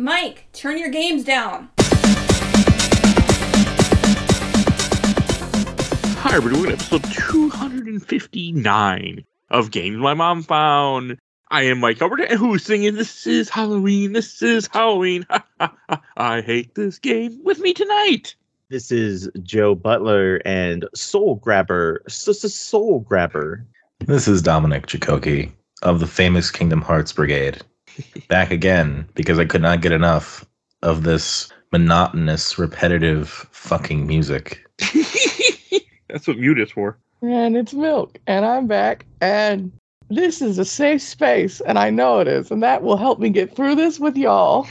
Mike, turn your games down. Hi, everybody. Welcome to episode 259 of Games My Mom Found. I am Mike Albertin, and who's singing This is Halloween, this is Halloween. I hate this game with me tonight. This is Joe Butler and Soul Grabber. Soul Grabber. This is Dominic Chichocki of the famous Kingdom Hearts Brigade. Back again because I could not get enough of this monotonous, repetitive fucking music. That's what mute is for. And it's Milk, and I'm back, and this is a safe space, and I know it is, and that will help me get through this with y'all.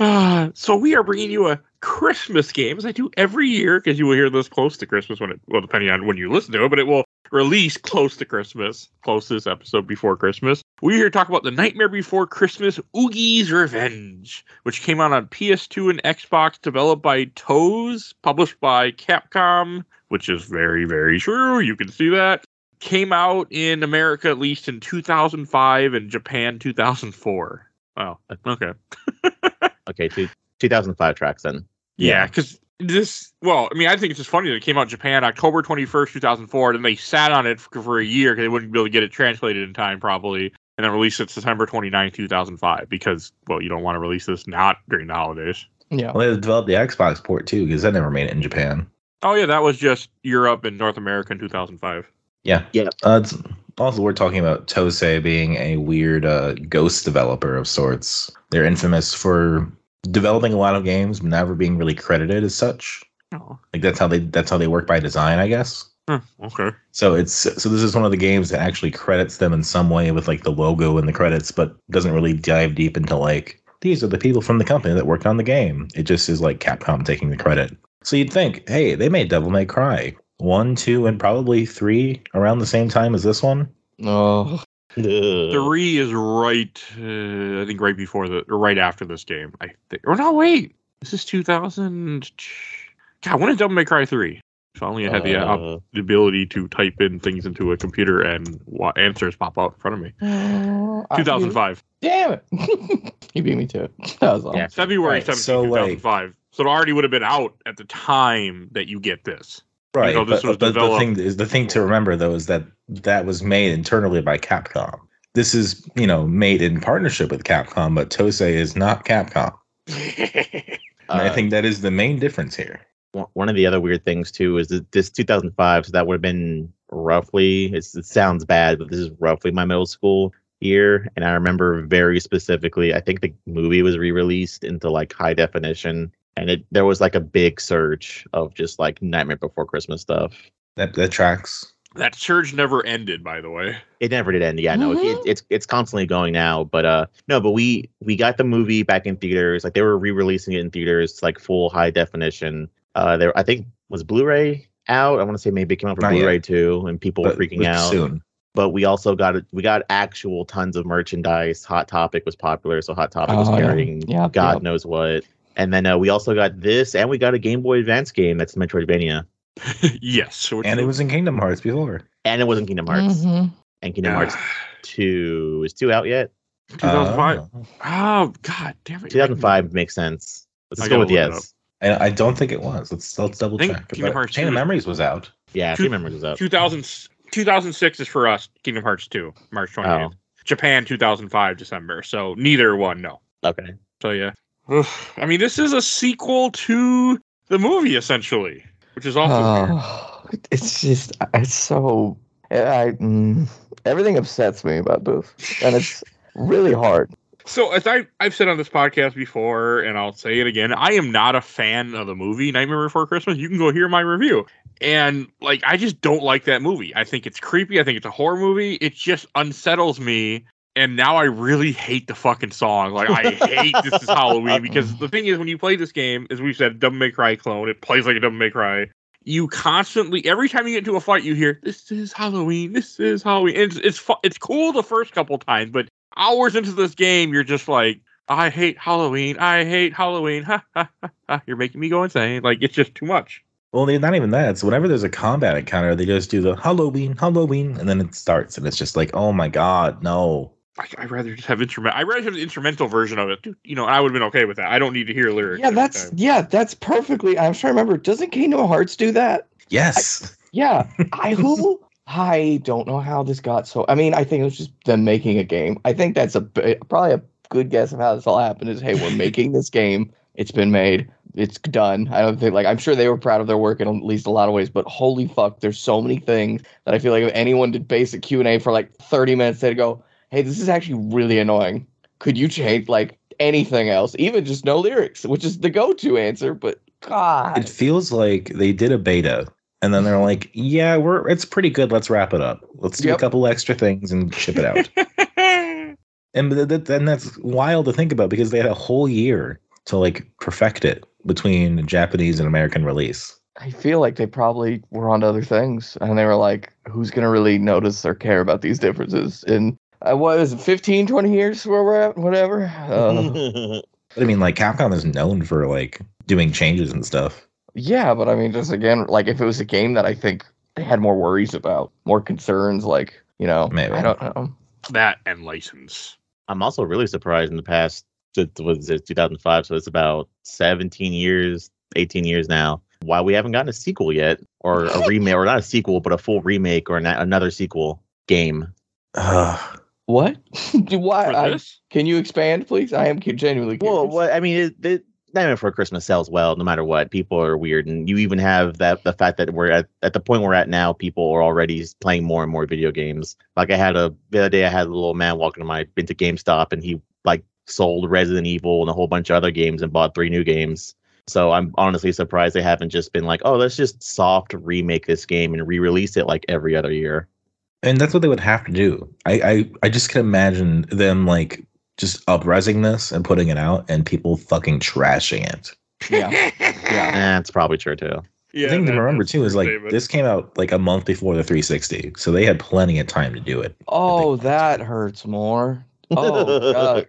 Uh, so we are bringing you a Christmas game, as I do every year, because you will hear this close to Christmas when it, well, depending on when you listen to it, but it will release close to Christmas, close to this episode before Christmas. We're here to talk about the Nightmare Before Christmas Oogie's Revenge, which came out on PS2 and Xbox, developed by Tosei, published by Capcom, which is very, very true. You can see that. Came out in America at least in 2005 and Japan 2004. Wow. Okay. okay, two, 2005 tracks then. Yeah, because this, well, I mean, I think it's just funny that it came out in Japan October 21st, 2004, and they sat on it for, for a year because they wouldn't be able to get it translated in time, probably, and then released it September 29, 2005, because, well, you don't want to release this not during the holidays. Yeah. Well, they developed the Xbox port too because that never made it in Japan. Oh, yeah, that was just Europe and North America in 2005. Yeah. Yeah. Uh, it's, also, we're talking about Tosei being a weird uh, ghost developer of sorts. They're infamous for developing a lot of games, never being really credited as such. Oh. Like that's how they that's how they work by design, I guess. Huh, okay. So it's so this is one of the games that actually credits them in some way with like the logo and the credits, but doesn't really dive deep into like these are the people from the company that worked on the game. It just is like Capcom taking the credit. So you'd think, hey, they made Devil May Cry one, two, and probably three around the same time as this one. Oh, Three is right, uh, I think, right before the, or right after this game. I think. Or no, wait. This is 2000. God, when did Devil May Cry 3? If only I had the, uh, Uh, the ability to type in things into a computer and wa- answers pop out in front of me. I- 2005. Damn it! you beat me to it. That was awesome. Yeah. February Right, 17, so, like- 2005. So it already would have been out at the time that you get this. Right, know, this but, was but the thing is the thing to remember though is that that was made internally by Capcom. This is you know made in partnership with Capcom, but Tosei is not Capcom. And I uh, think that is the main difference here. one- one of the other weird things too is that this 2005, so that would have been roughly. It's, it sounds bad, but this is roughly my middle school year, and I remember very specifically. I think the movie was re-released into like high definition, and it there was like a big surge of just like Nightmare Before Christmas stuff. That that tracks. That surge never ended, by the way. It never did end. Yeah, no, it, Mhm. it's it's constantly going now. But uh, no, but we we got the movie back in theaters. Like they were re-releasing it in theaters, like full high definition. Uh, there I think was Blu-ray out. I want to say maybe it came out for Not. Blu-ray too, and people were freaking out. soon. But we also got we got actual tons of merchandise. Hot Topic was popular, so Hot Topic was Oh, yeah. carrying Yep, God yep. knows what. And then uh, we also got this, and we got a Game Boy Advance game that's Metroidvania, yes. So it's- And it was in Kingdom Hearts before. and it was in Kingdom Hearts, Mhm. and Kingdom Hearts Two is two out yet. 2005. Uh, Oh, god damn it. 2005 makes sense. Let's I go with gotta look it yes. and I don't think it was. Let's let's double check. Kingdom Hearts Chain of 2 Memories was out. Yeah, Two- two memories is up. 2000, 2006 is for us. Kingdom Hearts 2, March 28th. Oh. Japan 2005 December. So neither one, no. Okay. So yeah. Ugh. I mean, this is a sequel to the movie essentially, which is also weird. It's just it's so I mm, everything upsets me about this, and it's really hard. So as I I've said on this podcast before, and I'll say it again, I am not a fan of the movie Nightmare Before Christmas. You can go hear my review. And like I just don't like that movie. I think it's creepy. I think it's a horror movie. It just unsettles me. And now I really hate the fucking song. Like I hate This Is Halloween because the thing is when you play this game, as we've said, Devil May Cry clone, it plays like a Devil May Cry. You constantly, every time you get into a fight, you hear "This is Halloween, this is Halloween." And it's it's fu- it's cool the first couple times, but hours into this game, you're just like, I hate Halloween. I hate Halloween. Ha, ha, ha, ha. You're making me go insane. Like it's just too much. Well, not even that. It's whenever there's a combat encounter, they just do the Halloween, Halloween, and then it starts, and it's just like, oh my god, no. I, I'd rather just have instrument. I'd rather have the instrumental version of it. You know, I would have been okay with that. I don't need to hear lyrics. Yeah, that's time. yeah, that's perfectly. I'm trying to remember. Doesn't Kingdom Hearts do that? Yes. Yeah, I who I don't know how this got so. I mean, I think it was just them making a game. I think that's a probably a good guess of how this all happened. Is hey, we're making this game. It's been made. It's done. I don't think like I'm sure they were proud of their work in at least a lot of ways. But holy fuck, there's so many things that I feel like if anyone did basic Q and A for like 30 minutes, they'd go, "Hey, this is actually really annoying. Could you change like anything else, even just no lyrics?" Which is the go-to answer. But God, It feels like they did a beta and then they're like, yeah, we're it's pretty good. Let's wrap it up. Let's do Yep. a couple extra things and ship it out. and th- th- then that's wild to think about because they had a whole year to like perfect it between Japanese and American release. I feel like they probably were on to other things, and they were like, "Who's gonna really notice or care about these differences?" In uh, what is it, 15, 20 years where we're at, whatever. Uh, I mean, like Capcom is known for like doing changes and stuff. yeah, but I mean, just again, like if it was a game that I think they had more worries about, more concerns, like you know, Maybe. I don't know. that and license. I'm also really surprised in the past. It was 2005, so it's about 17 years, 18 years now. Why we haven't gotten a sequel yet, or a remake, or not a sequel, but a full remake or na- another sequel game. Ugh. What? Why? For I- can you expand, please? I am genuinely curious. Well, what I mean, it, it, Nightmare Before Christmas sells well, no matter what. People are weird, and you even have that the fact that we're at at the point we're at now. People are already playing more and more video games. Like I had a the other day, I had a little man walking to my into GameStop, and he like sold Resident Evil and a whole bunch of other games and bought three new games. So I'm honestly surprised they haven't just been like, oh, let's just soft remake this game and re-release it like every other year. And that's what they would have to do. I, I I just can imagine them like just uprising this and putting it out and people fucking trashing it. Yeah. Yeah. That's probably true too. Yeah, the thing to remember too is like statement. this came out like a month before the 360, so they had plenty of time to do it. Oh, that hurts more. Oh god.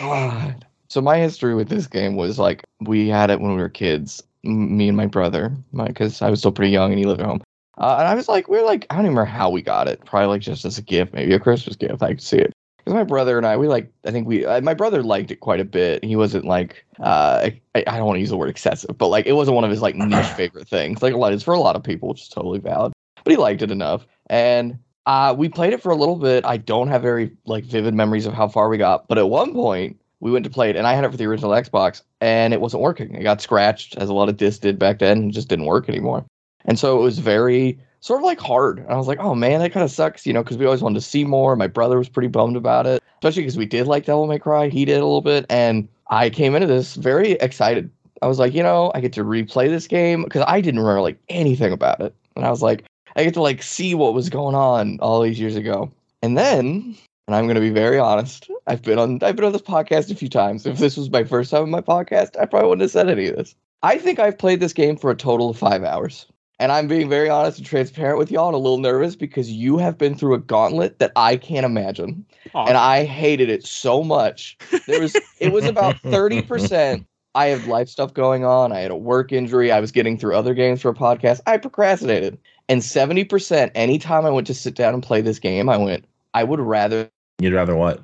God. So my history with this game was like we had it when we were kids. m- Me and my brother, my because I was still pretty young and he lived at home. Uh, and I was like, we are like, I don't even remember how we got it. Probably like just as a gift, maybe a Christmas gift. I could see it because my brother and I, we like, I think we, uh, my brother liked it quite a bit. He wasn't like, uh, I, I don't want to use the word excessive, but like it wasn't one of his like niche favorite things. Like a lot is for a lot of people, which is totally valid. But he liked it enough, and uh, we played it for a little bit. I don't have very like vivid memories of how far we got, but at one point we went to play it, and I had it for the original Xbox, and it wasn't working. It got scratched, as a lot of discs did back then, and just didn't work anymore. And so it was very sort of like hard. And I was like, oh man, that kind of sucks, you know, because we always wanted to see more. My brother was pretty bummed about it, especially because we did like Devil May Cry. He did a little bit, and I came into this very excited. I was like, you know, I get to replay this game because I didn't remember like anything about it, and I was like, I get to like see what was going on all these years ago. And then, and I'm going to be very honest, I've been on I've been on this podcast a few times. If this was my first time on my podcast, I probably wouldn't have said any of this. I think I've played this game for a total of five hours. And I'm being very honest and transparent with y'all and a little nervous because you have been through a gauntlet that I can't imagine. Aw, And I hated it so much. There was it was about 30%. I had life stuff going on. I had a work injury. I was getting through other games for a podcast. I procrastinated. And 70%, anytime I went to sit down and play this game, I went, I would rather You'd rather what?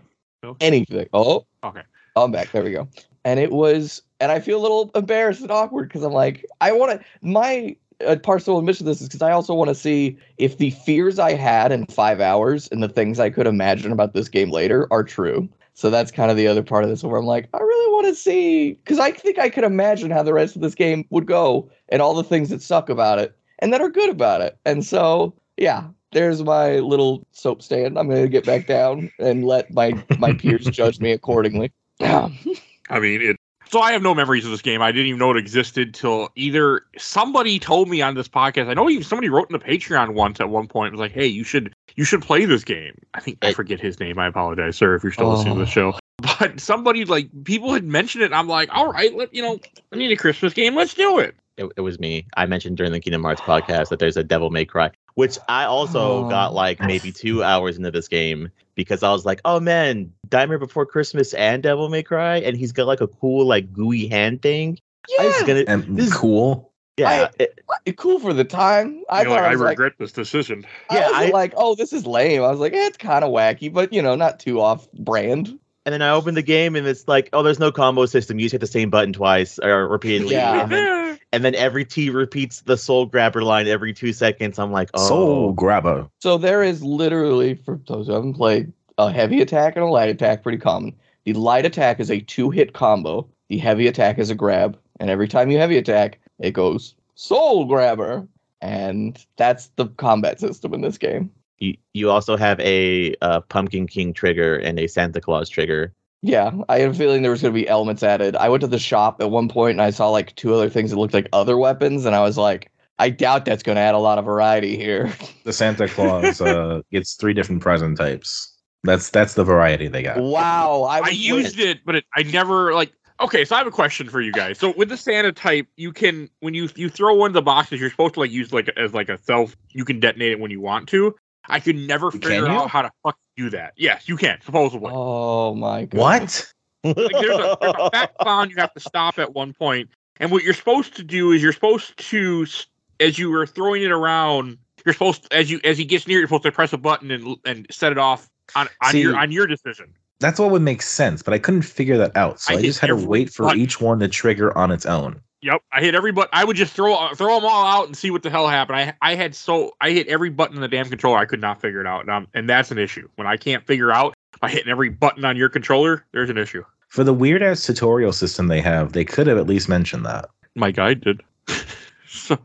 anything. Oh, Okay. I'm back. There we go. And it was, and I feel a little embarrassed and awkward because I'm like, I want to, my uh, partial admission to this is because I also want to see if the fears I had in five hours and the things I could imagine about this game later are true. So that's kind of the other part of this where I'm like, I really want to see, because I think I could imagine how the rest of this game would go and all the things that suck about it and that are good about it. And so, yeah, there's my little soap stand. I'm to get back down and let my, my peers judge me accordingly. I mean, it. So I have no memories of this game. I didn't even know it existed till either somebody told me on this podcast. I know even somebody wrote in the Patreon once at one point. Was like, "Hey, you should you should play this game." I think I forget his name. I apologize, sir, if you're still listening to the oh. show. But somebody like people had mentioned it. And I'm like, all right, let you know, I need a Christmas game. Let's do it. It, it was me. I mentioned during the Kingdom Hearts podcast that there's a Devil May Cry, which I also Oh. got like maybe two hours into this game because I was like, oh man, Diamond Before Christmas and Devil May Cry, and he's got like a cool like gooey hand thing. I was Yeah. gonna And This- cool. Yeah, it- What? Cool for the time. I I, thought like, I I was like, regret this decision. Yeah, I Yeah, was I- like, oh, this is lame. I was like, eh, it's kind of wacky, but you know, not too off brand. And then I open the game and it's like, oh, there's no combo system. You just hit the same button twice or repeatedly. Yeah. And then, and then every T repeats the soul grabber line every two seconds. I'm like, oh, Soul grabber. So there is literally, for those who haven't played, a heavy attack and a light attack, pretty common. The light attack is a two hit combo. The heavy attack is a grab, and every time you heavy attack, it goes soul grabber, and that's the combat system in this game. You, you also have a uh, Pumpkin King trigger and a Santa Claus trigger. Yeah, I had a feeling there was going to be elements added. I went to the shop at one point and I saw like two other things that looked like other weapons, and I was like, I doubt that's going to add a lot of variety here. The Santa Claus uh, gets three different present types. That's that's the variety they got. wow, I, I used it, but it, I never like. Okay, so I have a question for you guys. So with the Santa type, you can when you you throw one of the boxes, you're supposed to like use like as like a self. You can detonate it when you want to. I could never figure you? out how to fuck do that. Yes, you can supposedly. Oh my god! What? Like, there's, a, there's a fat clown you have to stop at one point, and what you're supposed to do is you're supposed to, as you were throwing it around, you're supposed as you as he gets near, you're supposed to press a button and and set it off on on See, your on your decision. That's what would make sense, but I couldn't figure that out. So I I, just had to wait for button. each one to trigger on its own. Yep, I hit every button. I would just throw uh, throw them all out and see what the hell happened. I I had so I hit every button in the damn controller. I could not figure it out, and, I'm, and that's an issue. When I can't figure out by hitting every button on your controller, there's an issue. For the weird ass tutorial system they have, they could have at least mentioned that. My guide did. so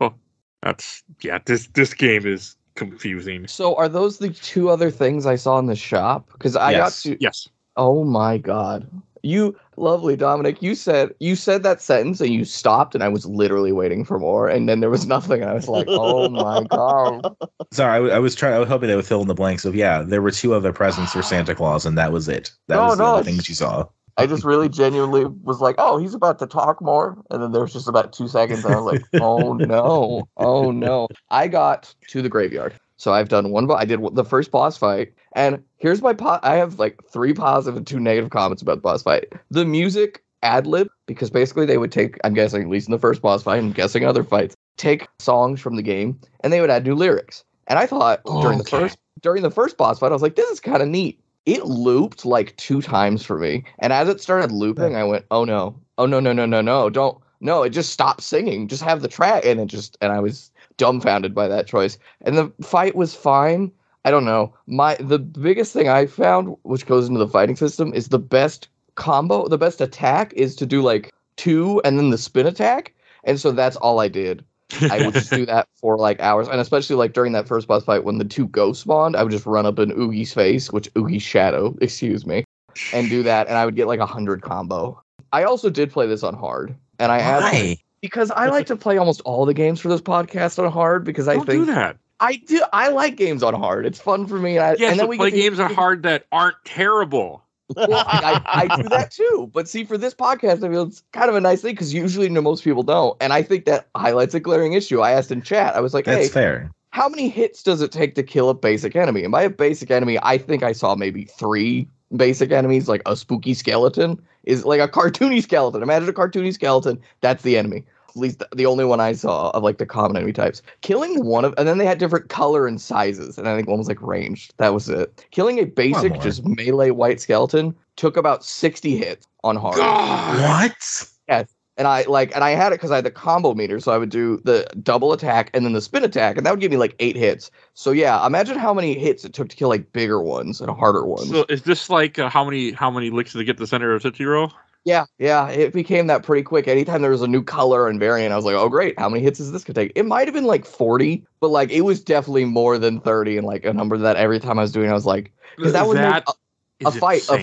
that's yeah. This this game is confusing. So are those the two other things I saw in the shop? Because I Yes. got to. Yes. Oh my god! You lovely Dominic. You said you said that sentence and you stopped, and I was literally waiting for more, and then there was nothing, and I was like, oh my god! Sorry, I was trying. I was hoping they would fill in the blanks of yeah, there were two other presents for Santa Claus, and that was it. That No, was the no, other it's- things you saw. I just really genuinely was like, oh, he's about to talk more, and then there was just about two seconds, and I was like, oh no, oh no! I got to the graveyard, so I've done one. bo- I did the first boss fight, and here's my po- I have like three positive and two negative comments about the boss fight. The music ad lib because basically they would take, I'm guessing at least in the first boss fight, I'm guessing other fights, take songs from the game and they would add new lyrics. And I thought oh, during the first during the first boss fight, I was like, this is kind of neat. It looped like two times for me, and as it started looping, I went, oh no, oh no, no, no, no, no, don't, no, it just stopped singing, just have the track, and it just, and I was dumbfounded by that choice. And the fight was fine. I don't know. My the biggest thing I found, which goes into the fighting system, is the best combo. The best attack is to do like two and then the spin attack, and so that's all I did. I would just do that for like hours, and especially like during that first boss fight when the two ghosts spawned, I would just run up in Oogie's face, which Oogie's shadow, excuse me, and do that, and I would get like a hundred combo. I also did play this on hard, and I Why? because I like to play almost all the games for this podcast on hard because I Don't think do that. I do. I like games on hard. It's fun for me. And, I, Yes, and then but we play games on hard that aren't terrible. Well, I, I do that too. But see, for this podcast, I feel it's kind of a nice thing because usually no, most people don't. And I think that highlights a glaring issue. I asked in chat. I was like, That's "Hey, fair. how many hits does it take to kill a basic enemy?" And by a basic enemy, I think I saw maybe three basic enemies, like a spooky skeleton is like a cartoony skeleton. Imagine a cartoony skeleton. That's the enemy. At least the- the only one I saw of like the common enemy types. Killing one of, and then they had different color and sizes, and I think one was like ranged. That was it. Killing a basic, just melee white skeleton took about sixty hits on hard. God. What? Yes. And I like, and I had it because I had the combo meter, so I would do the double attack and then the spin attack, and that would give me like eight hits. So yeah, imagine how many hits it took to kill like bigger ones and harder ones. So is this like uh, how many how many licks to get the center of Tootsie Roll? Yeah, yeah, it became that pretty quick. Anytime there was a new color and variant, I was like, oh great, how many hits is this gonna take? It might have been like 40, but like it was definitely more than 30 and like a number that every time I was doing, I was like, because that would make a, a fight of-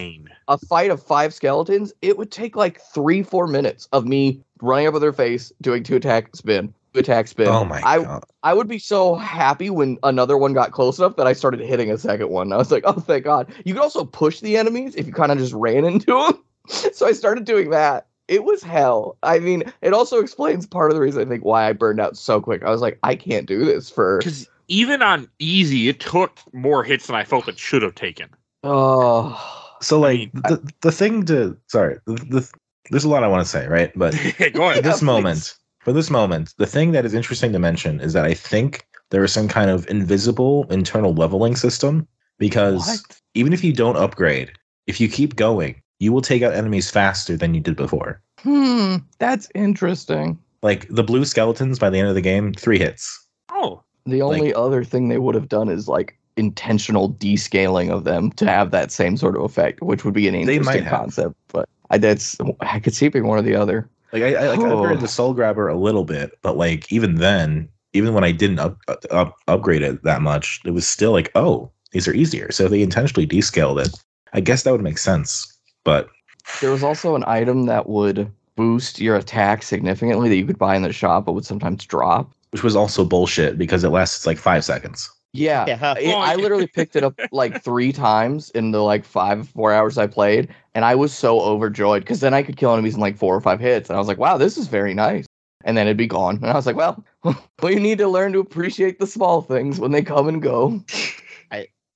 a fight of five skeletons, it would take like three, four minutes of me running up with their face, doing two attack spin, two attack spin. Oh my I god. I would be so happy when another one got close enough that I started hitting a second one. I was like, oh, thank God. You could also push the enemies if you kind of just ran into them. so I started doing that. It was hell. I mean, it also explains part of the reason I think why I burned out so quick. I was like, I can't do this for. Because even on easy, it took more hits than I felt it should have taken. Oh. So I like mean, the the thing to sorry, the, the, there's a lot I want to say, right? But Go ahead. this please. moment, for this moment, the thing that is interesting to mention is that I think there is some kind of invisible internal leveling system because What? even if you don't upgrade, if you keep going, you will take out enemies faster than you did before. Hmm, that's interesting. Like the blue skeletons by the end of the game, three hits. Oh, The Like- only other thing they would have done is like intentional descaling of them to have that same sort of effect, which would be an They might interesting have. concept. But I, that's I could see it being one or the other. Like I, I like I Oh. upgraded the soul grabber a little bit, but like even then, even when I didn't up, up upgrade it that much, it was still like, oh, these are easier. So they intentionally descaled it. I guess that would make sense. But There was also an item that would boost your attack significantly that you could buy in the shop, but would sometimes drop. which was also bullshit because it lasts like five seconds. Yeah. Yeah. It- I literally picked it up like three times in the like five, four hours I played, and I was so overjoyed because then I could kill enemies in like four or five hits, and I was like, "Wow, this is very nice." And then it'd be gone, and I was like, "Well, we need to learn to appreciate the small things when they come and go."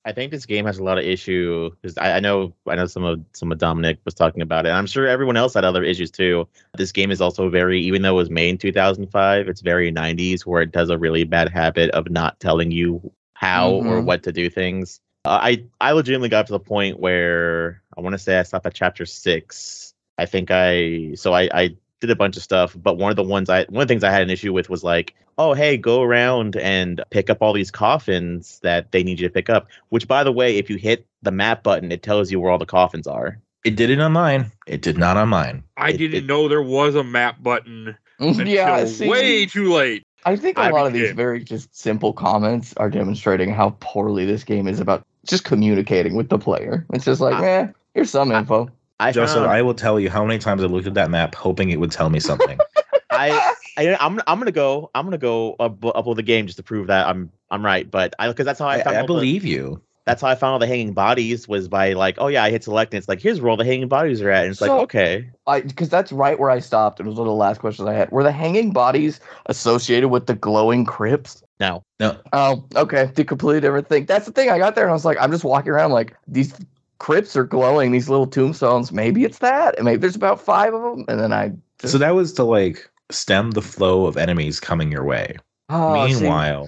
I think this game has a lot of issue because I, I know I know some of some of Dominic was talking about it. I'm sure everyone else had other issues too. This game is also very, even though it was made in 2005, it's very 90s where it does a really bad habit of not telling you how or Mhm. what to do things. Uh, I I legitimately got to the point where I want to say I stopped at chapter six. I think I so I I did a bunch of stuff, but one of the ones I one of the things I had an issue with was like, oh hey, go around and pick up all these coffins that they need you to pick up. Which by the way, if you hit the map button, it tells you where all the coffins are. It did it on mine. It did not on mine. I It- didn't it- know there was a map button until yeah, see, way too late. I think a I lot of these became- very just simple comments are demonstrating how poorly this game is about just communicating with the player. It's just like, I- eh, here's some info. I Joseph, found- I will tell you how many times I looked at that map hoping it would tell me something. I, I I'm I'm gonna go I'm gonna go up, upload the game just to prove that I'm I'm right. But I because that's how I I, found I all the- believe you. that's how I found all the hanging bodies was by like oh yeah I hit select and it's like here's where all the hanging bodies are at and it's like okay I because that's right where I stopped. It was one of the last questions I had. Were the hanging bodies associated with the glowing crypts? No, No, Oh, okay. The completely different thing. That's the thing. I got there and I was like, I'm just walking around like these crypts are glowing. These little tombstones. Maybe it's that. And maybe there's about five of them. And then I. Just, so that was to like stem the flow of enemies coming your way. Oh, Meanwhile,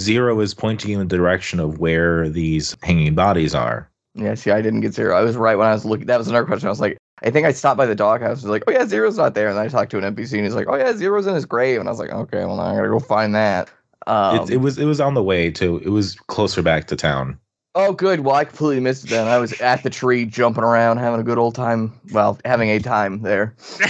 Zero is pointing in the direction of where these hanging bodies are. Yeah, see, I didn't get zero. I was right when I was looking. That was another question. I was like, I think I stopped by the doghouse. I was like, oh yeah, zero's not there. And then I talked to an NPC and he's like, oh yeah, zero's in his grave. And I was like, okay, well now I gotta go find that. Um, it, it was it was on the way to it was closer back to town. Oh good. Well, I completely missed it then. I was at the tree, jumping around, having a good old time. Well, having a time there.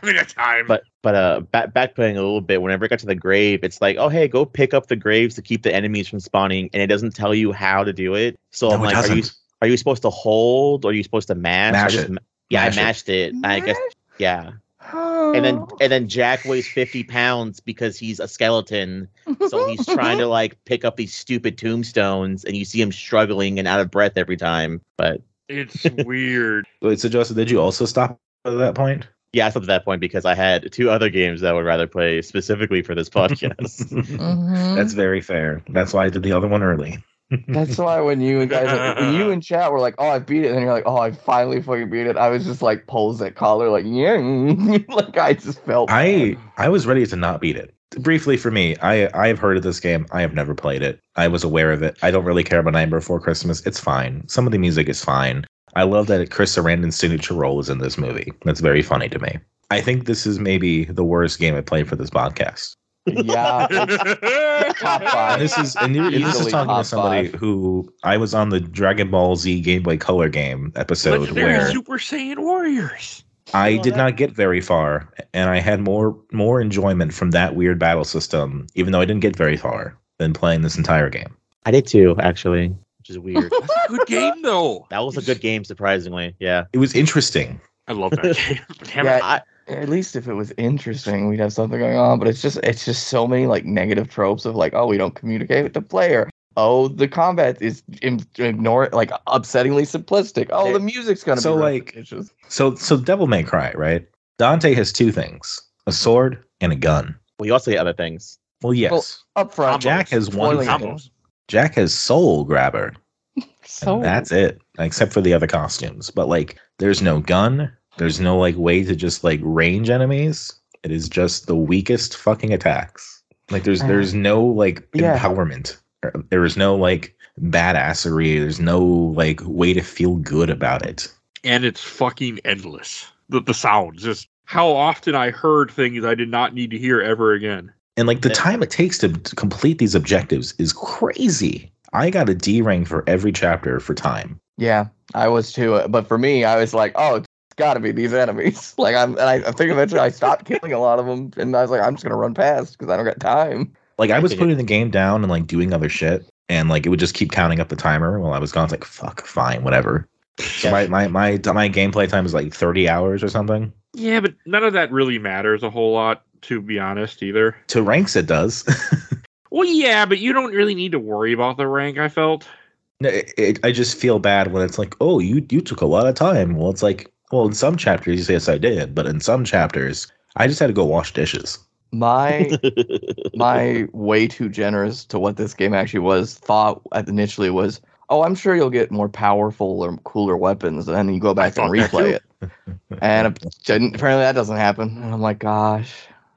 Having a time. but but uh back backplaying a little bit whenever it got to the grave it's like oh hey go pick up the graves to keep the enemies from spawning and it doesn't tell you how to do it so I'm no, it like are you are you supposed to hold or are you supposed to mash, I Mash just it. yeah Mash. I mashed it I guess yeah and then and then Jack weighs 50 pounds because he's a skeleton so he's trying to like pick up these stupid tombstones and you see him struggling and out of breath every time but it's weird. Wait, so Joseph, did you also stop at that point? yeah I stopped at that point because I had two other games that I would rather play specifically for this podcast Mhm. That's very fair. That's why I did the other one early. That's why when you guys, when you and chat were like, "Oh, I beat it," and then you're like, "Oh, I finally fucking beat it," I was just like, pulls that collar, like, yeah, like I just felt. I bad. I was ready to not beat it. Briefly for me, I I have heard of this game. I have never played it. I was aware of it. I don't really care about Nightmare Before Christmas. It's fine. Some of the music is fine. I love that Chris Sarandon's signature role is in this movie. That's very funny to me. I think this is maybe the worst game I played for this podcast. Yeah, top five. this is and, you're, this is talking to somebody five. who I was on the Dragon Ball Z Game Boy Color game episode Legendary where Super Saiyan Warriors. I did that- not get very far, and I had more more enjoyment from that weird battle system, even though I didn't get very far, than playing this entire game. I did too actually which is weird That's a good game though. that was a good game surprisingly yeah It was interesting. I love that game. Damn Yeah, it. I, At least if it was interesting, we'd have something going on. But it's just, it's just so many like negative tropes of like, oh, we don't communicate with the player. Oh, the combat is im- ignore like upsettingly simplistic. Oh, the music's gonna So, be like- repetitious. So, so Devil May Cry, right? Dante has two things: a sword and a gun. well you also get other things Well, yes, up front. Jack has one thing. Jack has Soul Grabber, So that's it, except for the other costumes. But like, there's no gun. There's no like way to just like range enemies. It is just the weakest fucking attacks. Like there's Uh, there's no like yeah. empowerment. There is no like badassery. There's no like way to feel good about it. and it's fucking endless. The the sounds, just how often I heard things I did not need to hear ever again. And like the time it takes to, to complete these objectives is crazy. I got a D rank for every chapter for time. Yeah, I was too. uh, But for me, I was like, oh, it's got to be these enemies. Like I'm, and I, I think eventually I stopped killing a lot of them, and I was like, I'm just gonna run past because I don't got time. Like I I was putting the game down and like doing other shit, and like it would just keep counting up the timer while I was gone. It's like fuck, fine, whatever. So my, my my my gameplay time is like thirty hours or something. Yeah, but none of that really matters a whole lot, to be honest, either. To ranks, it does. Well, yeah, but you don't really need to worry about the rank. I felt. No, it, it, I just feel bad when it's like, oh, you you took a lot of time. Well, it's like, well, in some chapters yes, I did, but in some chapters, I just had to go wash dishes. My my way too generous to what this game actually was thought initially was, oh, I'm sure you'll get more powerful or cooler weapons, and then you go back and replay it, and apparently that doesn't happen. And I'm like, gosh.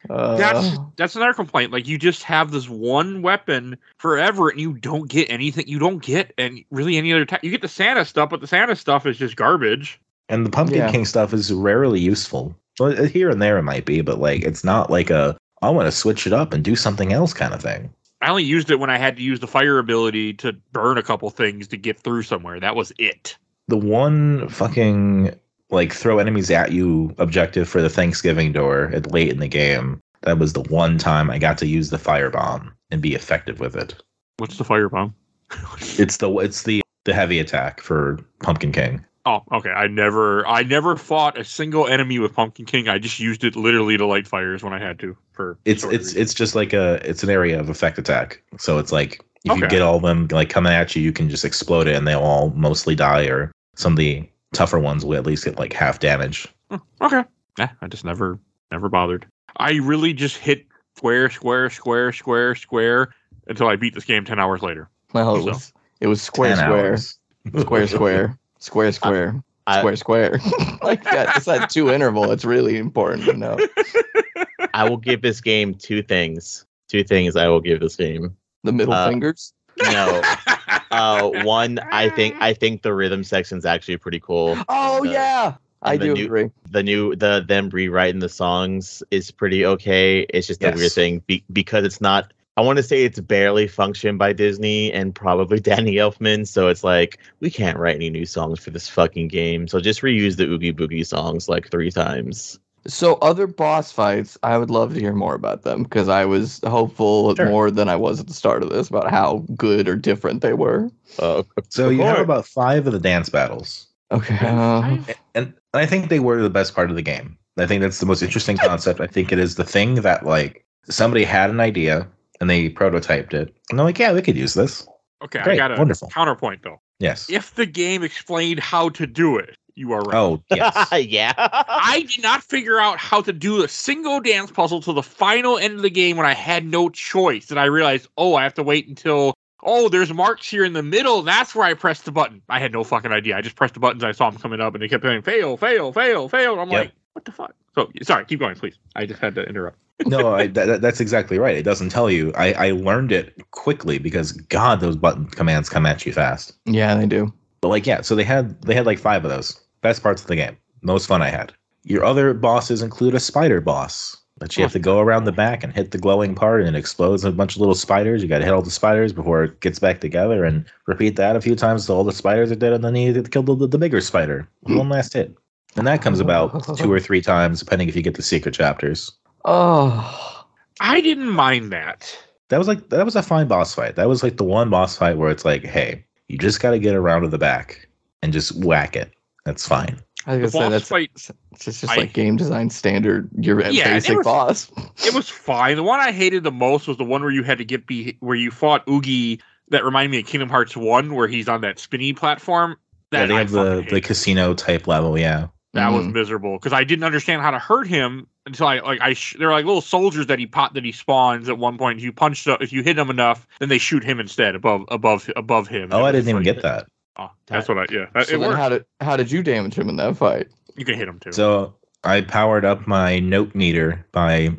Uh, That's that's another complaint. Like you just have this one weapon forever, and you don't get anything. You don't get and really any other. Ta- you get the Santa stuff, but the Santa stuff is just garbage. And the Pumpkin Yeah. King stuff is rarely useful. Well, uh, here and there it might be, but like it's not like a I want to switch it up and do something else kind of thing. I only used it when I had to use the fire ability to burn a couple things to get through somewhere. That was it. The one fucking like throw enemies at you objective for the Thanksgiving door at late in the game. That was the one time I got to use the firebomb and be effective with it. What's the fire bomb? It's the it's the the heavy attack for Pumpkin King. Oh, okay. I never, I never fought a single enemy with Pumpkin King. I just used it literally to light fires when I had to. For It's it's reasons. it's just like a it's an area of effect attack. So it's like if you get all of them like coming at you, you can just explode it and they'll all mostly die, or some of the tougher ones will at least get like half damage. Hmm, okay. Yeah, I just never, never bothered. I really just hit square, square, square, square, square until I beat this game ten hours later. well, it So- was it was square, 10 square, square, square, square, square, I- square, square. like that. It's that two interval. It's really important to know. I will give this game two things. Two things I will give this game. The middle Uh, fingers. No. Uh, one, I think I think the rhythm section is actually pretty cool. Oh the- yeah, I the do new- agree. The new the them rewriting the songs is pretty okay. It's just a weird thing be, because it's not. I want to say it's barely functioned by Disney and probably Danny Elfman. So it's like we can't write any new songs for this fucking game. So just reuse the Oogie Boogie songs like three times. So other boss fights, I would love to hear more about them because I was hopeful Sure. more than I was at the start of this about how good or different they were. Uh, So you have about five of the dance battles, Okay. uh, and I think they were the best part of the game. I think that's the most interesting concept. I think it is the thing that like somebody had an idea and they prototyped it, and they're like, yeah, we could use this. Okay, I got a wonderful. counterpoint though. Yes. If the game explained how to do it, you are right. Oh yes. yeah. I did not figure out how to do a single dance puzzle to the final end of the game when I had no choice. And I realized, oh, I have to wait until, oh, there's marks here in the middle. That's where I pressed the button. I had no fucking idea. I just pressed the buttons. I saw them coming up and they kept saying, fail, fail, fail, fail. I'm Yep. like, what the fuck? So, sorry, keep going, please. I just had to interrupt. no, I, that, that- that's exactly right. It doesn't tell you. I, I learned it quickly because God, those button commands come at you fast. yeah, they do. But like, yeah, so they had they had like five of those. Best parts of the game. Most fun I had. Your other bosses include a spider boss that you have to go around the back and hit the glowing part and it explodes a bunch of little spiders. You got to hit all the spiders before it gets back together and repeat that a few times till all the spiders are dead and then you have to kill the, the bigger spider. with One last hit. And that comes about two or three times, depending if you get the secret chapters. Oh, I didn't mind that. That was like that was a fine boss fight. That was like the one boss fight where it's like, hey, you just got to get around to the back and just whack it. That's fine. I was The gonna say boss that's fight, it's just, just I- like game design standard. Your Yeah, it basic was- boss. it was fine. The one I hated the most was the one where you had to get be where you fought Oogie. That reminded me of Kingdom Hearts One, where he's on that spinny platform. yeah, That they I have the, the casino type level. Yeah. That was Mhm. miserable because I didn't understand how to hurt him until I like I sh- they're like little soldiers that he pot that he spawns at one point. If you punch the, if you hit him enough, then they shoot him instead above above above him. Oh, I didn't even like- get that. Oh, that's what I yeah. That, So it then how did how did you damage him in that fight? you can hit him too. So I powered up my note meter by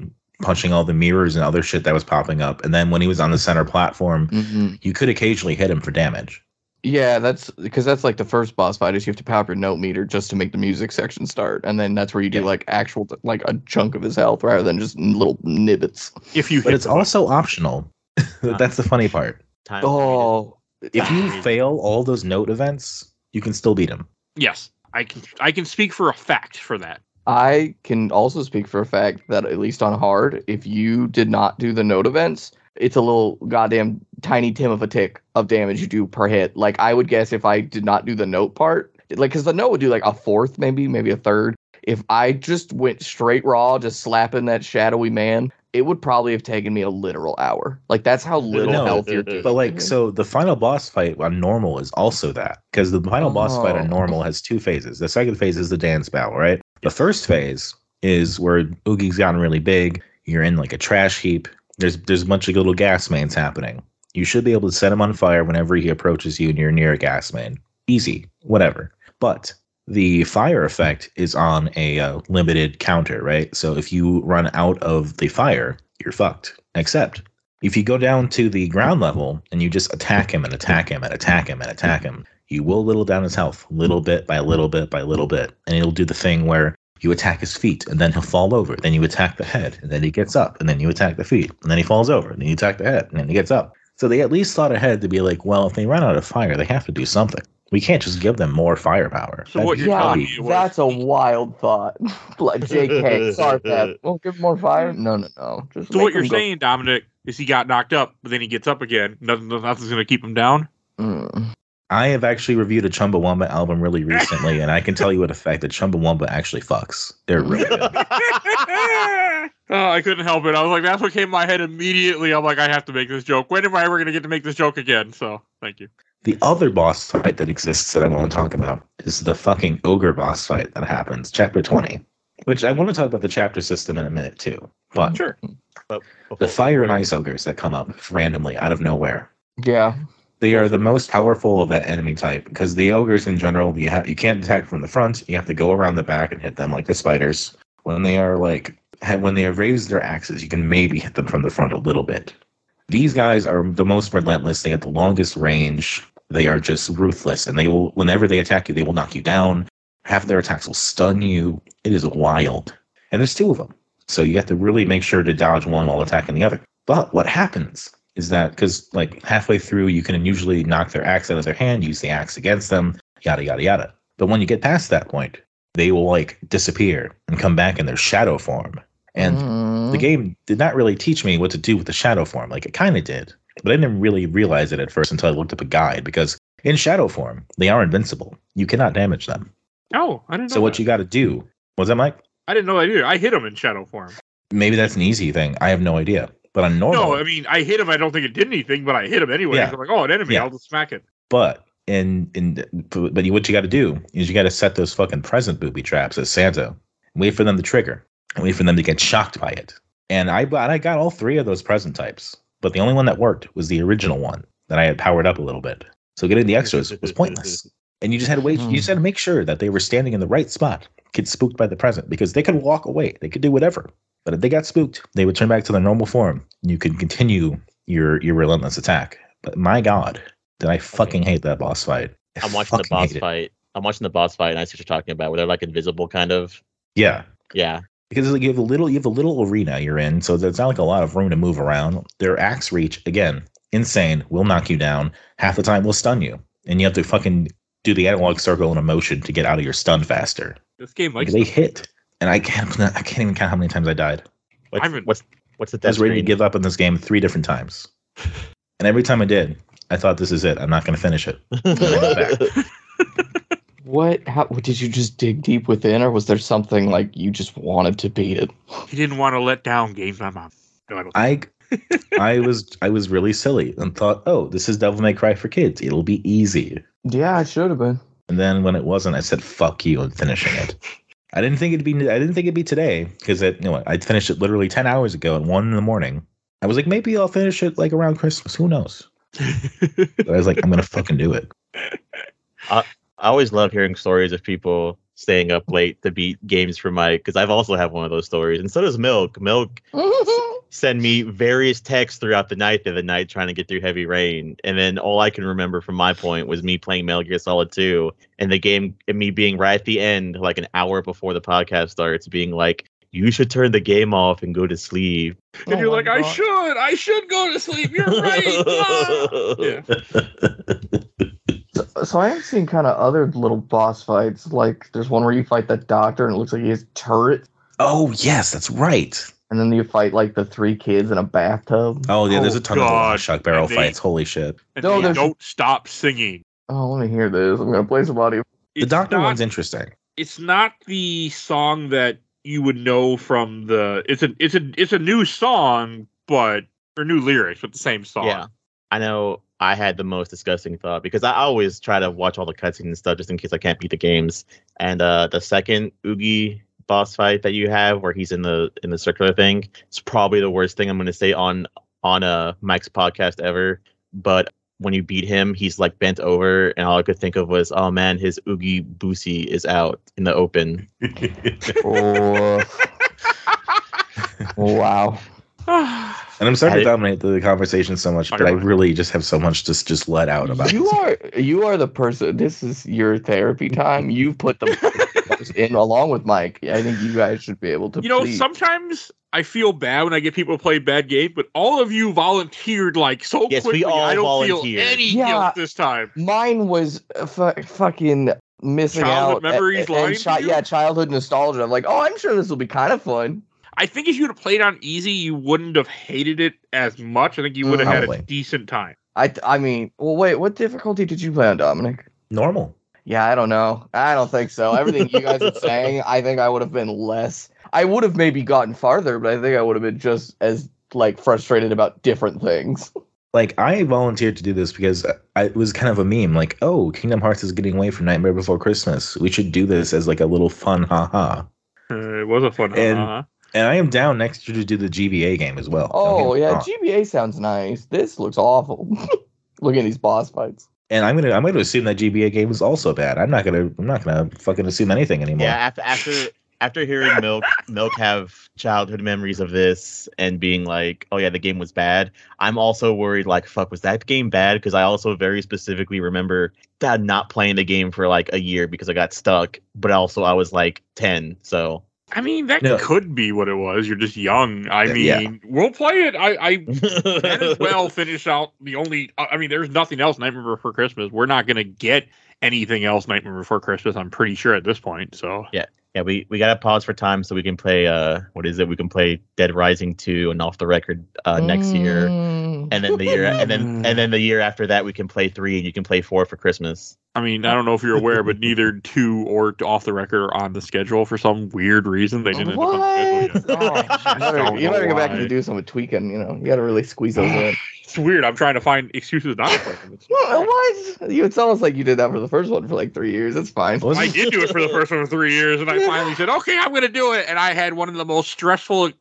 punching all the mirrors and other shit that was popping up. And then when he was on the center platform, hmm you could occasionally hit him for damage. Yeah, that's because that's like the first boss fight is you have to power up your note meter just to make the music section start, and then that's where you do Yeah. like actual like a chunk of his health rather than just little nibbits. If you But it's the button. also optional. That's the funny part. Time Oh, If you fail all those note events, you can still beat him. yes, I can I can speak for a fact for that. I can also speak for a fact that at least on hard, if you did not do the note events, it's a little goddamn tiny tim of a tick of damage you do per hit. Like I would guess if I did not do the note part, like because the note would do like a fourth, maybe maybe a third. If I just went straight raw, just slapping that shadowy man, it would probably have taken me a literal hour. Like that's how little No, health you're taking. But like, so the final boss fight on normal is also that because the final boss fight on Oh. normal has two phases. The second phase is the dance battle, right? The first phase is where Oogie's gotten really big. You're in like a trash heap. There's there's a bunch of little gas mains happening. You should be able to set him on fire whenever he approaches you and you're near a gas main. Easy, whatever. But the fire effect is on a uh, limited counter, right? So if you run out of the fire, you're fucked. Except if you go down to the ground level and you just attack him and attack him and attack him and attack him, you will whittle down his health little bit by little bit by little bit. And it'll do the thing where you attack his feet and then he'll fall over. Then you attack the head and then he gets up and then you attack the feet and then he falls over and then you attack the head and then he gets up. So they at least thought ahead to be like, well, if they run out of fire, they have to do something. We can't just give them more firepower. So what you're yeah, telling me was that's a wild thought. like JK, sorry, Pat. Won't give more fire. No, no, no. Just so what you're go- saying, Dominic, is he got knocked up, but then he gets up again. Nothing, nothing's gonna keep him down. Mm. I have actually reviewed a Chumbawamba album really recently, and I can tell you what a fact that Chumbawamba actually fucks. They're really good. oh, I couldn't help it. I was like, that's what came in my head immediately. I'm like, I have to make this joke. When am I ever gonna get to make this joke again? So thank you. The other boss fight that exists that I want to talk about is the fucking ogre boss fight that happens, chapter 20. Which I want to talk about the chapter system in a minute too. But Sure. the fire and ice ogres that come up randomly out of nowhere. Yeah. They are the most powerful of that enemy type because the ogres in general, you have you can't attack from the front. You have to go around the back and hit them like the spiders. When they are like when they have raised their axes, you can maybe hit them from the front a little bit. These guys are the most relentless. They have the longest range. They are just ruthless, and they will whenever they attack you, they will knock you down. Half their attacks will stun you. It is wild, and there's two of them, so you have to really make sure to dodge one while attacking the other. But what happens is that because like halfway through you can usually knock their axe out of their hand, use the axe against them, yada yada yada. But when you get past that point, they will like disappear and come back in their shadow form. And Mhm. the game did not really teach me what to do with the shadow form. Like it kind of did, but I didn't really realize it at first until I looked up a guide because in shadow form they are invincible. You cannot damage them. Oh, I didn't know. So what that. you got to do? Was that Mike? I didn't know that either. I hit him in shadow form. Maybe that's an easy thing. I have no idea. But on normal, No, I mean I hit him. I don't think it did anything, but I hit him anyway. Yeah. I'm like, oh, an enemy. Yeah. I'll just smack it. But in in but you, what you got to do is you got to set those fucking present booby traps as Santa. Wait for them to trigger and wait for them to get shocked by it. And I but I got all three of those present types, but the only one that worked was the original one that I had powered up a little bit. So getting the extras was pointless. And you just had to wait. You just had to make sure that they were standing in the right spot, get spooked by the present, because they could walk away. They could do whatever. But if they got spooked, they would turn back to their normal form. And you could continue your your relentless attack. But my God, did I fucking hate that boss fight? I I'm watching the boss hate it. fight. I'm watching the boss fight, and I see what you're talking about, where they're like invisible, kind of. Yeah, Yeah. because like, you have a little you have a little arena you're in, so there's not like a lot of room to move around. Their axe reach again, insane. Will knock you down. Half the time will stun you, and you have to fucking do the analog circle in a motion to get out of your stun faster. This game Like they hit, and I can't I can't even count how many times I died. What's I'm what's what's the I was death ready to give up in this game three different times, and every time I did, I thought this is it. I'm not going to finish it. What? How did you just dig deep within, or was there something like you just wanted to beat it? He didn't want to let down games my mom. No, I don't. I I was I was really silly and thought, oh, this is Devil May Cry for kids. It'll be easy. Yeah, I should have been. And then when it wasn't, I said, "Fuck you!" and finishing it. I didn't think it'd be. I didn't think it'd be today because it. You know, what, I finished it literally ten hours ago at one in the morning. I was like, maybe I'll finish it like around Christmas. Who knows? But I was like, I'm gonna fucking do it. I always love hearing stories of people staying up late to beat games for my because I've also have one of those stories, and so does Milk. Milk send me various texts throughout the night of the other night trying to get through heavy rain, and then all I can remember from my point was me playing Metal Gear Solid 2 and the game and me being right at the end, like an hour before the podcast starts, being like, "You should turn the game off and go to sleep." And Oh you're my like, I should, I should go to sleep. You're right. Ah! yeah. So, so I have seen kind of other little boss fights. Like there's one where you fight the doctor and it looks like he has turret, oh yes, that's right. and then you fight like the three kids in a bathtub. Oh yeah, there's Oh, a ton of God. Shock Barrel they- fights. Holy shit. And No, they don't stop singing. Oh, let me hear this. I'm gonna play some audio. The doctor not, one's interesting. It's not the song that you would know from the. It's a. It's a. It's a new song, but or new lyrics, but the same song. Yeah. I know I had the most disgusting thought because I always try to watch all the cutscenes and stuff just in case I can't beat the games. And uh the second Oogie boss fight that you have where he's in the in the circular thing, it's probably the worst thing I'm gonna say on on uh Mike's podcast ever. But when you beat him, he's like bent over, and all I could think of was, oh man, his Oogie Boosie is out in the open. Oh, wow. And I'm sorry I- to dominate the conversation so much, but I really just have so much to just let out about You this. are you are the person. This is your therapy time. You put the in along with Mike. I think you guys should be able to. You know, plead. sometimes I feel bad when I get people to play bad game, but all of you volunteered like so Yes, we quickly. all I don't volunteered. feel any Yeah. guilt this time. Mine was uh, fu- fucking missing Childhood out. memories and, lying to chi- yeah, childhood nostalgia. I'm like, oh, I'm sure this will be kind of fun. I think if you would have played on easy, you wouldn't have hated it as much. I think you would have had a decent time. I I mean, well, wait, what difficulty did you play on, Dominic? Normal. Yeah, I don't know. I don't think so. Everything you guys are saying, I think I would have been less. I would have maybe gotten farther, but I think I would have been just as like frustrated about different things. Like I volunteered to do this because I, it was kind of a meme. Like, oh, Kingdom Hearts is getting away from Nightmare Before Christmas. We should do this as like a little fun, haha. Uh, it was a fun. And- uh And I am down next year to do the GBA game as well. Oh yeah, wrong. GBA sounds nice. This looks awful. Look at these boss fights. and I'm gonna I'm gonna assume that GBA game is also bad. I'm not gonna I'm not gonna fucking assume anything anymore. Yeah, after after after hearing Milk Milk have childhood memories of this and being like, oh yeah, the game was bad. I'm also worried like, fuck, was that game bad? Because I also very specifically remember that not playing the game for like a year because I got stuck. But also I was like ten, so I mean, that No. could be what it was. You're just young. I mean, Yeah. we'll play it. I, I might as well finish out the only. I mean, there's nothing else Nightmare Before Christmas. We're not gonna get anything else Nightmare Before Christmas. I'm pretty sure at this point. So yeah, we we gotta pause for time so we can play. Uh, what is it? We can play Dead Rising two and off the record uh, next year. Mm. And then the year, and then and then the year after that, we can play three, and you can play four for Christmas. I mean, I don't know if you're aware, but neither two or off the record are on the schedule for some weird reason. They didn't. end up on the schedule What? yet. Oh, you better, don't you better know go back why. and do some tweaking. You know, you got to really squeeze those in. It's weird. I'm trying to find excuses not to play them. It's Well, fine. what? You, it's almost like you did that for the first one for like three years. It's fine. I did do it for the first one for three years, and I finally said, "Okay, I'm going to do it." And I had one of the most stressful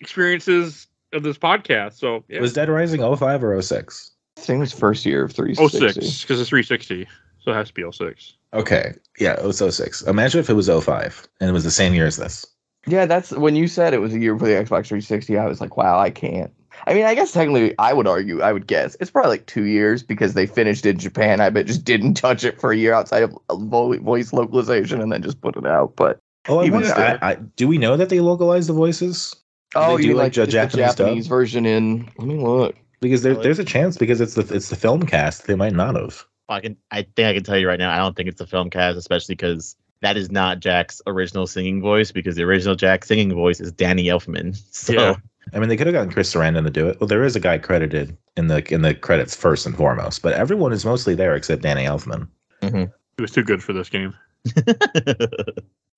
experiences of this podcast. So yeah. Was Dead Rising 05 or 06? I think it was first year of Oh 360. six because it's 360, so it has to be 06. Okay. Yeah, it was 06. Imagine if it was 05 and it was the same year as this. Yeah, that's when you said it was a year for the Xbox 360. I was like, wow, I can't. I mean, I guess technically, I would argue, I would guess it's probably like two years because they finished in Japan. I bet just didn't touch it for a year outside of uh, voice localization and then just put it out. But Oh, I Even wonder, still. I, I, do we know that they localize the voices? oh, they you do, like, like, just a the Japanese? Japanese version in? Let me look. Because there, there's a chance because it's the it's the film cast they might not have. I can, I think I can tell you right now, I don't think it's the film cast, especially because that is not Jack's original singing voice. Because the original Jack singing voice is Danny Elfman. So Yeah. I mean, they could have gotten Chris Sarandon to do it. Well, there is a guy credited in the in the credits first and foremost, but everyone is mostly there except Danny Elfman. Mm-hmm. It was too good for this game.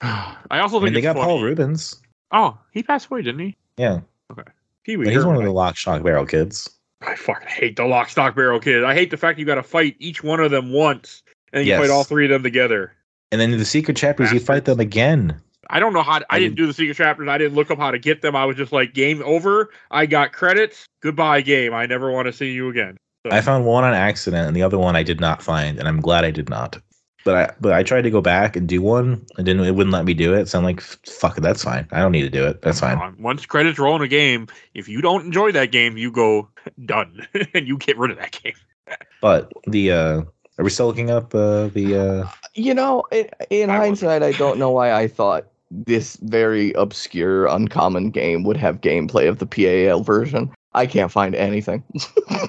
I also I think mean, they got funny- Paul Reubens. Oh, he passed away, didn't he? Yeah, Pee but he's one of the lock, stock, barrel kids. I fucking hate the lock, stock, barrel kid. I hate the fact you got to fight each one of them once, and you Yes. fight all three of them together. And then in the secret chapters, you fight them again. I don't know how. I, I didn't do the secret chapters. I didn't look up how to get them. I was just like, game over. I got credits. Goodbye, game. I never want to see you again. So, I found one on accident, and the other one I did not find, and I'm glad I did not. But I but I tried to go back and do one, and then it wouldn't let me do it. So I'm like, fuck it, that's fine. I don't need to do it. That's fine. Once credits roll in a game, if you don't enjoy that game, you go done and you get rid of that game. But the uh, are we still looking up uh, the uh, You know, in, in hindsight, I don't know why I thought this very obscure, uncommon game would have gameplay of the PAL version. I can't find anything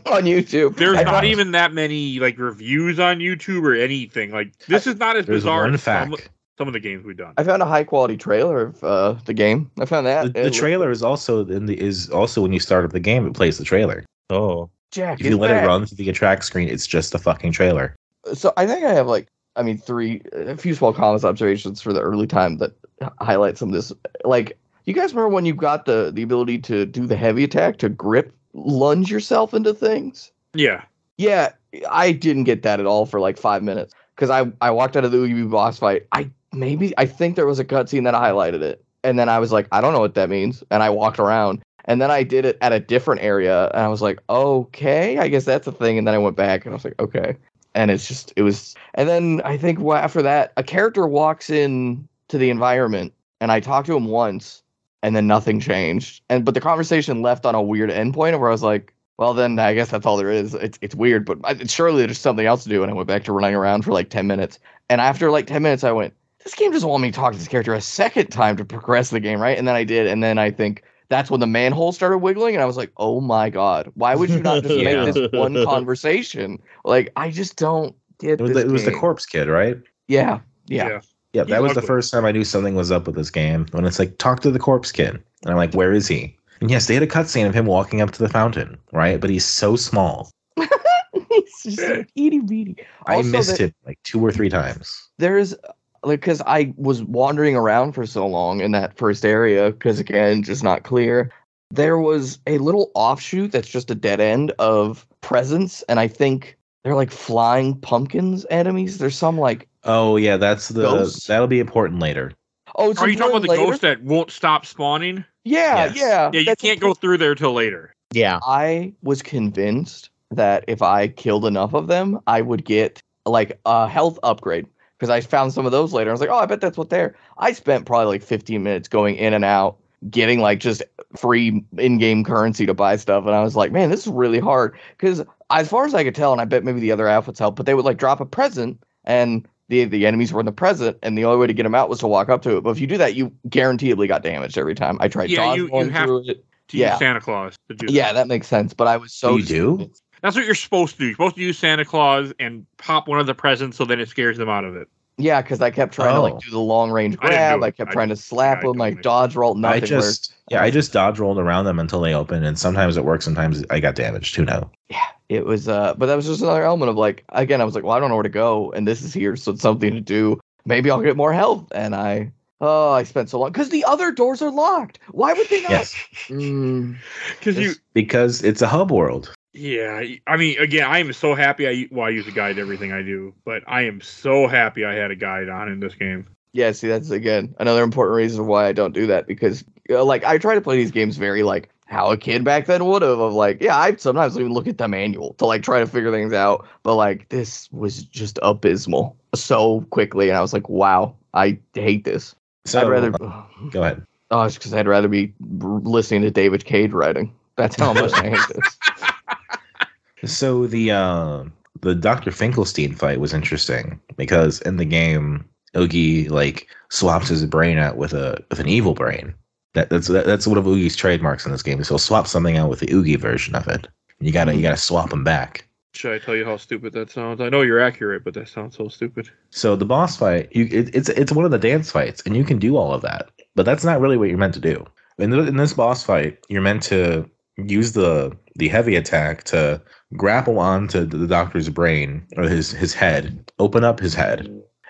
on YouTube. There's I not found- even that many like reviews on YouTube or anything. Like this is not as there's bizarre as some, fact. some of the games we've done. I found a high quality trailer of uh, the game. I found that. The, It the looked- trailer is also in the is also when you start up the game, it plays the trailer. Oh, Jack, If you let that- it run through the attract screen, it's just a fucking trailer. So I think I have like, I mean, three, a few small comments, observations for the early time that h- highlight some of this. Like, you guys remember when you got the the ability to do the heavy attack to grip, lunge yourself into things? Yeah. Yeah, I didn't get that at all for like five minutes because I I walked out of the Oogie boss fight. I maybe I think there was a cutscene that highlighted it, and then I was like, I don't know what that means, and I walked around, and then I did it at a different area, and I was like, okay, I guess that's a thing, and then I went back and I was like, okay, and it's just it was, and then I think after that, a character walks in to the environment, and I talked to him once, and then nothing changed, and but the conversation left on a weird endpoint where I was like. Well, then I guess that's all there is. It's it's weird, but I, surely there's something else to do. And I went back to running around for like ten minutes. And after like ten minutes, I went, "This game doesn't want me to talk to this character a second time to progress the game, right?" And then I did, and then I think that's when the manhole started wiggling, and I was like, "Oh my god, why would you not just Yeah. make this one conversation?" Like I just don't get It was, this the, it was the corpse kid, right? Yeah, yeah, Yeah. Yeah, that was the first time I knew something was up with this game. When it's like, talk to the corpse kid. And I'm like, where is he? And yes, they had a cutscene of him walking up to the fountain, right? But he's so small. he's just like itty bitty. I missed him like two or three times. there's like because I was wandering around for so long in that first area because again, just not clear. There was a little offshoot that's just a dead end of presence, and I think they're like flying pumpkins enemies. There's some like Oh yeah, that's the Ghosts? that'll be important later. oh, it's Are you talking about the later? ghost that won't stop spawning? Yeah, Yes. yeah. Yeah, you can't go through there till later. yeah. I was convinced that if I killed enough of them, I would get like a health upgrade because I found some of those later. I was like, oh, I bet that's what they're. I spent probably like 15 minutes going in and out, getting like just free in-game currency to buy stuff, and I was like, man, this is really hard because as far as I could tell, and I bet maybe the other outfits help, but they would like drop a present and. The, the enemies were in the present, and the only way to get them out was to walk up to it. But if you do that, you guaranteedly got damaged every time. I tried Yeah, dodge you- you have- it. To Yeah. use Santa Claus to do Yeah, that. that makes sense. But I was so You do? That's what you're supposed to do. You're supposed to use Santa Claus and pop one of the presents so then it scares them out of it. Yeah, because I kept trying to Oh. like do the long range grab. do I, it. kept I- trying to slap yeah, I them, like don't dodge roll, nothing. I just yeah, I just dodge rolled around them until they open, and sometimes it works, sometimes I got damaged. Who knows? Yeah, it was, uh, but that was just another element of like, again, I was like, well, I don't know where to go, and this is here, so it's something to do. Maybe I'll get more health, and I, oh, I spent so long because the other doors are locked. Why would they not? Yes, Mm, Because you, because it's a hub world. Yeah, I mean, again, I am so happy. I well, I use a guide everything I do, but I am so happy I had a guide on in this game. yeah, see, that's again another important reason why I don't do that because, you know, like, I try to play these games very like how a kid back then would have of like, yeah, I sometimes even look at the manual to like try to figure things out, but like this was just abysmal so quickly, and I was like, wow, I hate this. So I'd rather. Uh, go ahead. Oh, it's because I'd rather be r- listening to David Cage writing. That's how much I hate this. So the uh, the Dr. Finkelstein fight was interesting because in the game, Oogie like swaps his brain out with a with an evil brain. That, that's that, that's one of Oogie's trademarks in this game. So he'll swap something out with the Oogie version of it. You gotta you gotta swap them back. Should I tell you how stupid that sounds? I know you're accurate, but that sounds so stupid. So the boss fight, you it, it's it's one of the dance fights, and you can do all of that, but that's not really what you're meant to do. In, th- in this boss fight, you're meant to use the the heavy attack to grapple onto the doctor's brain or his his head, open up his head,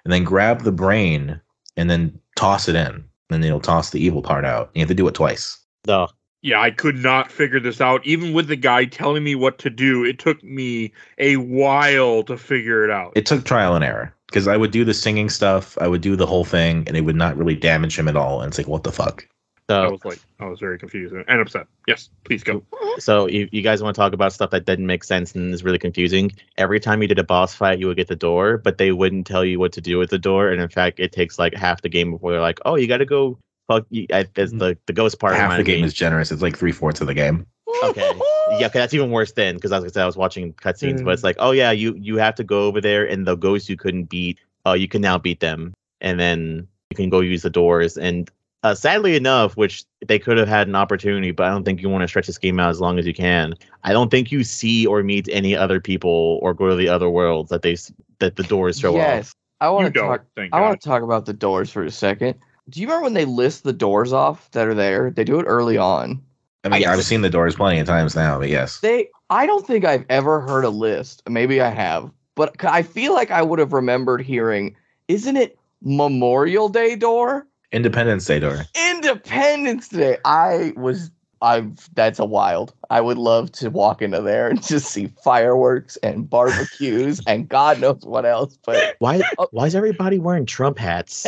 and then grab the brain and then toss it in. And then you'll toss the evil part out. You have to do it twice. No. Yeah, I could not figure this out. Even with the guy telling me what to do, it took me a while to figure it out. It took trial and error because I would do the singing stuff, I would do the whole thing, and it would not really damage him at all. And it's like, what the fuck? I was like, I was very confused and upset. Yes, please go. so you, you guys want to talk about stuff that didn't make sense and is really confusing? Every time you did a boss fight, you would get the door, but they wouldn't tell you what to do with the door. And in fact, it takes like half the game before they're like, "Oh, you got to go." Fuck, you, I, as the the ghost part. Half the game me. is generous. It's like three fourths of the game. okay Yeah, okay, that's even worse then because as i said i was watching cutscenes but it's like oh yeah you you have to go over there and the ghosts you couldn't beat uh you can now beat them and then you can go use the doors and uh, sadly enough which they could have had an opportunity but i don't think you want to stretch this game out as long as you can i don't think you see or meet any other people or go to the other worlds that they that the doors show off yes, I want to talk. I want to talk about the doors for a second. Do you remember when they list the doors off that are there? They do it early on. I mean, I- I've seen the doors plenty of times now, but yes. They, I don't think I've ever heard a list. Maybe I have, but I feel like I would have remembered hearing. Isn't it Memorial Day door? Independence Day door. Independence Day. I was. I've. That's a wild. I would love to walk into there and just see fireworks and barbecues and God knows what else. But why Oh. why is everybody wearing trump hats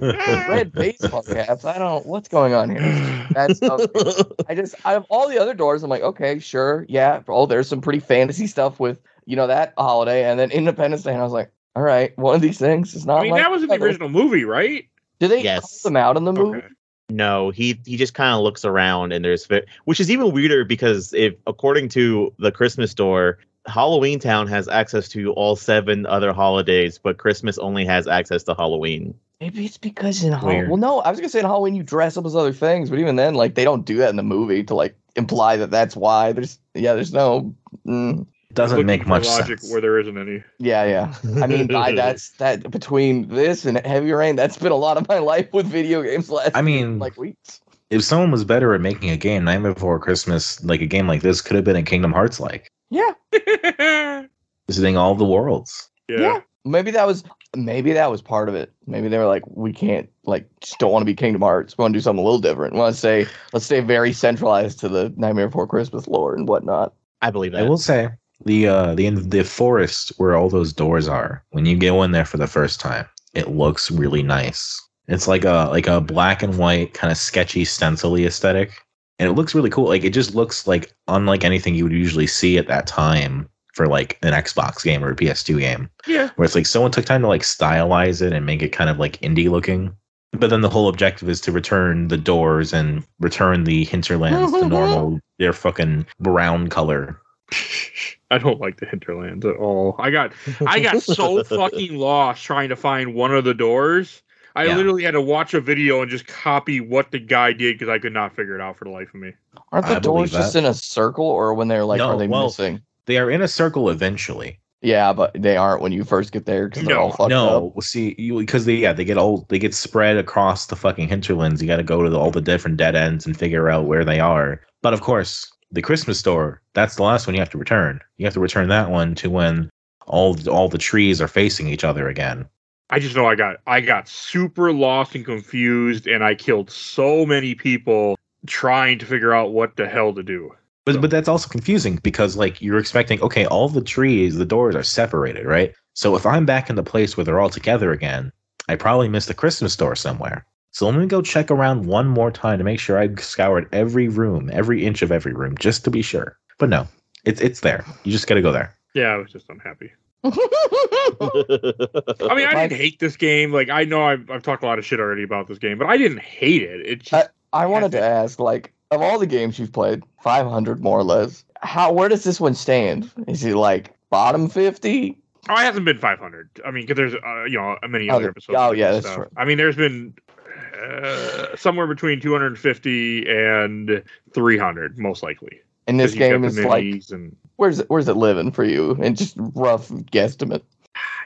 red baseball caps. I don't. What's going on here? That's. okay. I just out of all the other doors, I'm like, okay, sure, yeah. Oh, there's some pretty fantasy stuff with you know that holiday, and then Independence Day, and I was like, all right, one of these things is not. I mean, like that was in the other. original movie, right? Did they Yes. call them out in the movie? Okay. No, he he just kind of looks around and there's which is even weirder because if according to the Christmas store, Halloween Town has access to all seven other holidays, but Christmas only has access to Halloween. Maybe it's because in Halloween. Well, no, I was gonna say in Halloween you dress up as other things, but even then, like they don't do that in the movie to like imply that that's why. There's yeah, there's no. Mm, Doesn't make much logic sense. where there isn't any. yeah, yeah. I mean, I, that's that between this and Heavy Rain, that's been a lot of my life with video games last. I mean, like weeks. if someone was better at making a game Nightmare Before Christmas, like a game like this, could have been a Kingdom Hearts like Yeah, yeah. visiting all the worlds. yeah. Maybe that was maybe that was part of it. Maybe they were like, we can't like just don't want to be Kingdom Hearts. We want to do something a little different. We want to say let's stay very centralized to the Nightmare Before Christmas lore and whatnot. I believe that. I will say the uh the the forest where all those doors are. When you go in there for the first time, it looks really nice. It's like a like a black and white kind of sketchy stencily aesthetic, and it looks really cool. Like it just looks like unlike anything you would usually see at that time for like an Xbox game or a PS2 game, Yeah. where it's like someone took time to like stylize it and make it kind of like indie looking. But then the whole objective is to return the doors and return the hinterlands to normal, their fucking brown color. I don't like the hinterlands at all. I got I got so fucking lost trying to find one of the doors. I Yeah. literally had to watch a video and just copy what the guy did because I could not figure it out for the life of me. Aren't the I doors just in a circle, or when they're like, No, are they well, missing? They are in a circle eventually. Yeah, but they aren't when you first get there because they're all No, fucked no, up. well, see, because they yeah they get all they get spread across the fucking hinterlands. You got to go to the, all the different dead ends and figure out where they are. But of course, the Christmas store that's the last one you have to return. You have to return that one to when all all the trees are facing each other again. I just know I got I got super lost and confused and I killed so many people trying to figure out what the hell to do. But So- but that's also confusing because like you're expecting okay, all the trees, the doors are separated, right? So if I'm back in the place where they're all together again, I probably missed the Christmas store somewhere. So let me go check around one more time to make sure I scoured every room, every inch of every room, just to be sure. But no, it's it's there. You just got to go there. Yeah, I was just unhappy. I mean, I didn't hate this game. Like, I know I've, I've talked a lot of shit already about this game, but I didn't hate it. It just, I wanted to ask, like, of all the games you've played, 500 more or less, how where does this one stand? Is he like bottom 50? oh, it hasn't been 500. I mean, because there's, uh, you know, many Oh, other there- episodes. oh, yeah, that's stuff. true. I mean, there's been uh, somewhere between 250 and 300, most likely. And this game is like, and where's it, where's it living for you? And just rough guesstimate.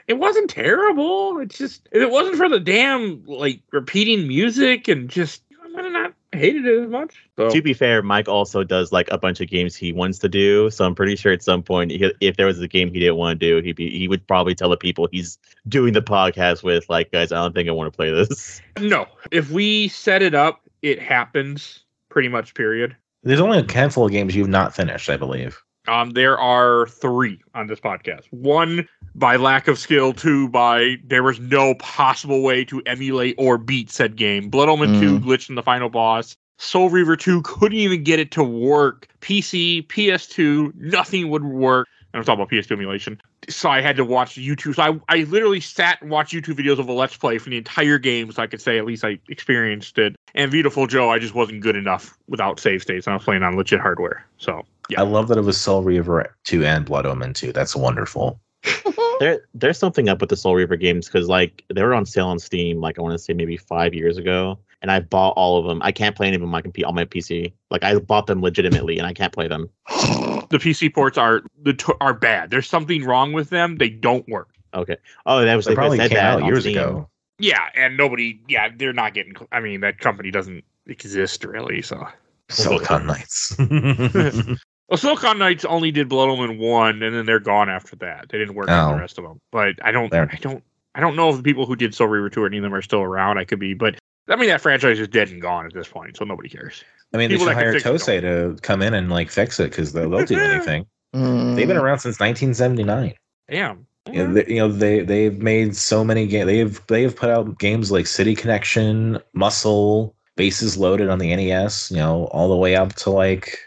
it wasn't terrible. It's just if it wasn't for the damn like repeating music and just I might have not hated it as much. So to be fair, Mike also does like a bunch of games he wants to do. So I'm pretty sure at some point, he, if there was a game he didn't want to do, he'd be he would probably tell the people he's doing the podcast with, like, guys, I don't think I want to play this. no, if we set it up, it happens pretty much. Period. There's only a handful of games you've not finished, I believe. Um, there are three on this podcast. One by lack of skill. Two by there was no possible way to emulate or beat said game. Blood Omen Two glitched in the final boss. Soul Reaver 2 couldn't even get it to work. PC, PS2, nothing would work. And I'm talking about PS2 emulation. So I had to watch YouTube. So I, I literally sat and watched YouTube videos of a Let's Play for the entire game so I could say at least I experienced it. And Beautiful Joe, I just wasn't good enough without save states. And I was playing on legit hardware. So yeah. I love that it was Soul Reaver 2 and Blood Omen 2. That's wonderful. there there's something up with the Soul Reaver games because like they were on sale on Steam like I want to say maybe five years ago, and I bought all of them. I can't play any of them on my computer on my PC. Like I bought them legitimately, and I can't play them. the PC ports are the t- are bad. There's something wrong with them. They don't work. Okay. Oh, that was They they probably said came that out years Steam. ago. Yeah, and nobody. Yeah, they're not getting. I mean, that company doesn't exist really. So Silicon Knights. Well, Silicon Knights only did Blood Omen one, and then they're gone after that. They didn't work on Oh. the rest of them. But I don't, There. I don't, I don't know if the people who did Soul Reaver two or any of them are still around. I could be, but I mean that franchise is dead and gone at this point, so nobody cares. I mean, they People should that hire fix Tosei to come in and like fix it because they'll, they'll do anything. Mm. They've been around since 1979. Damn. You know, they, you know they they've made so many games. They've they've put out games like City Connection, Muscle, Bases Loaded on the NES. You know, all the way up to like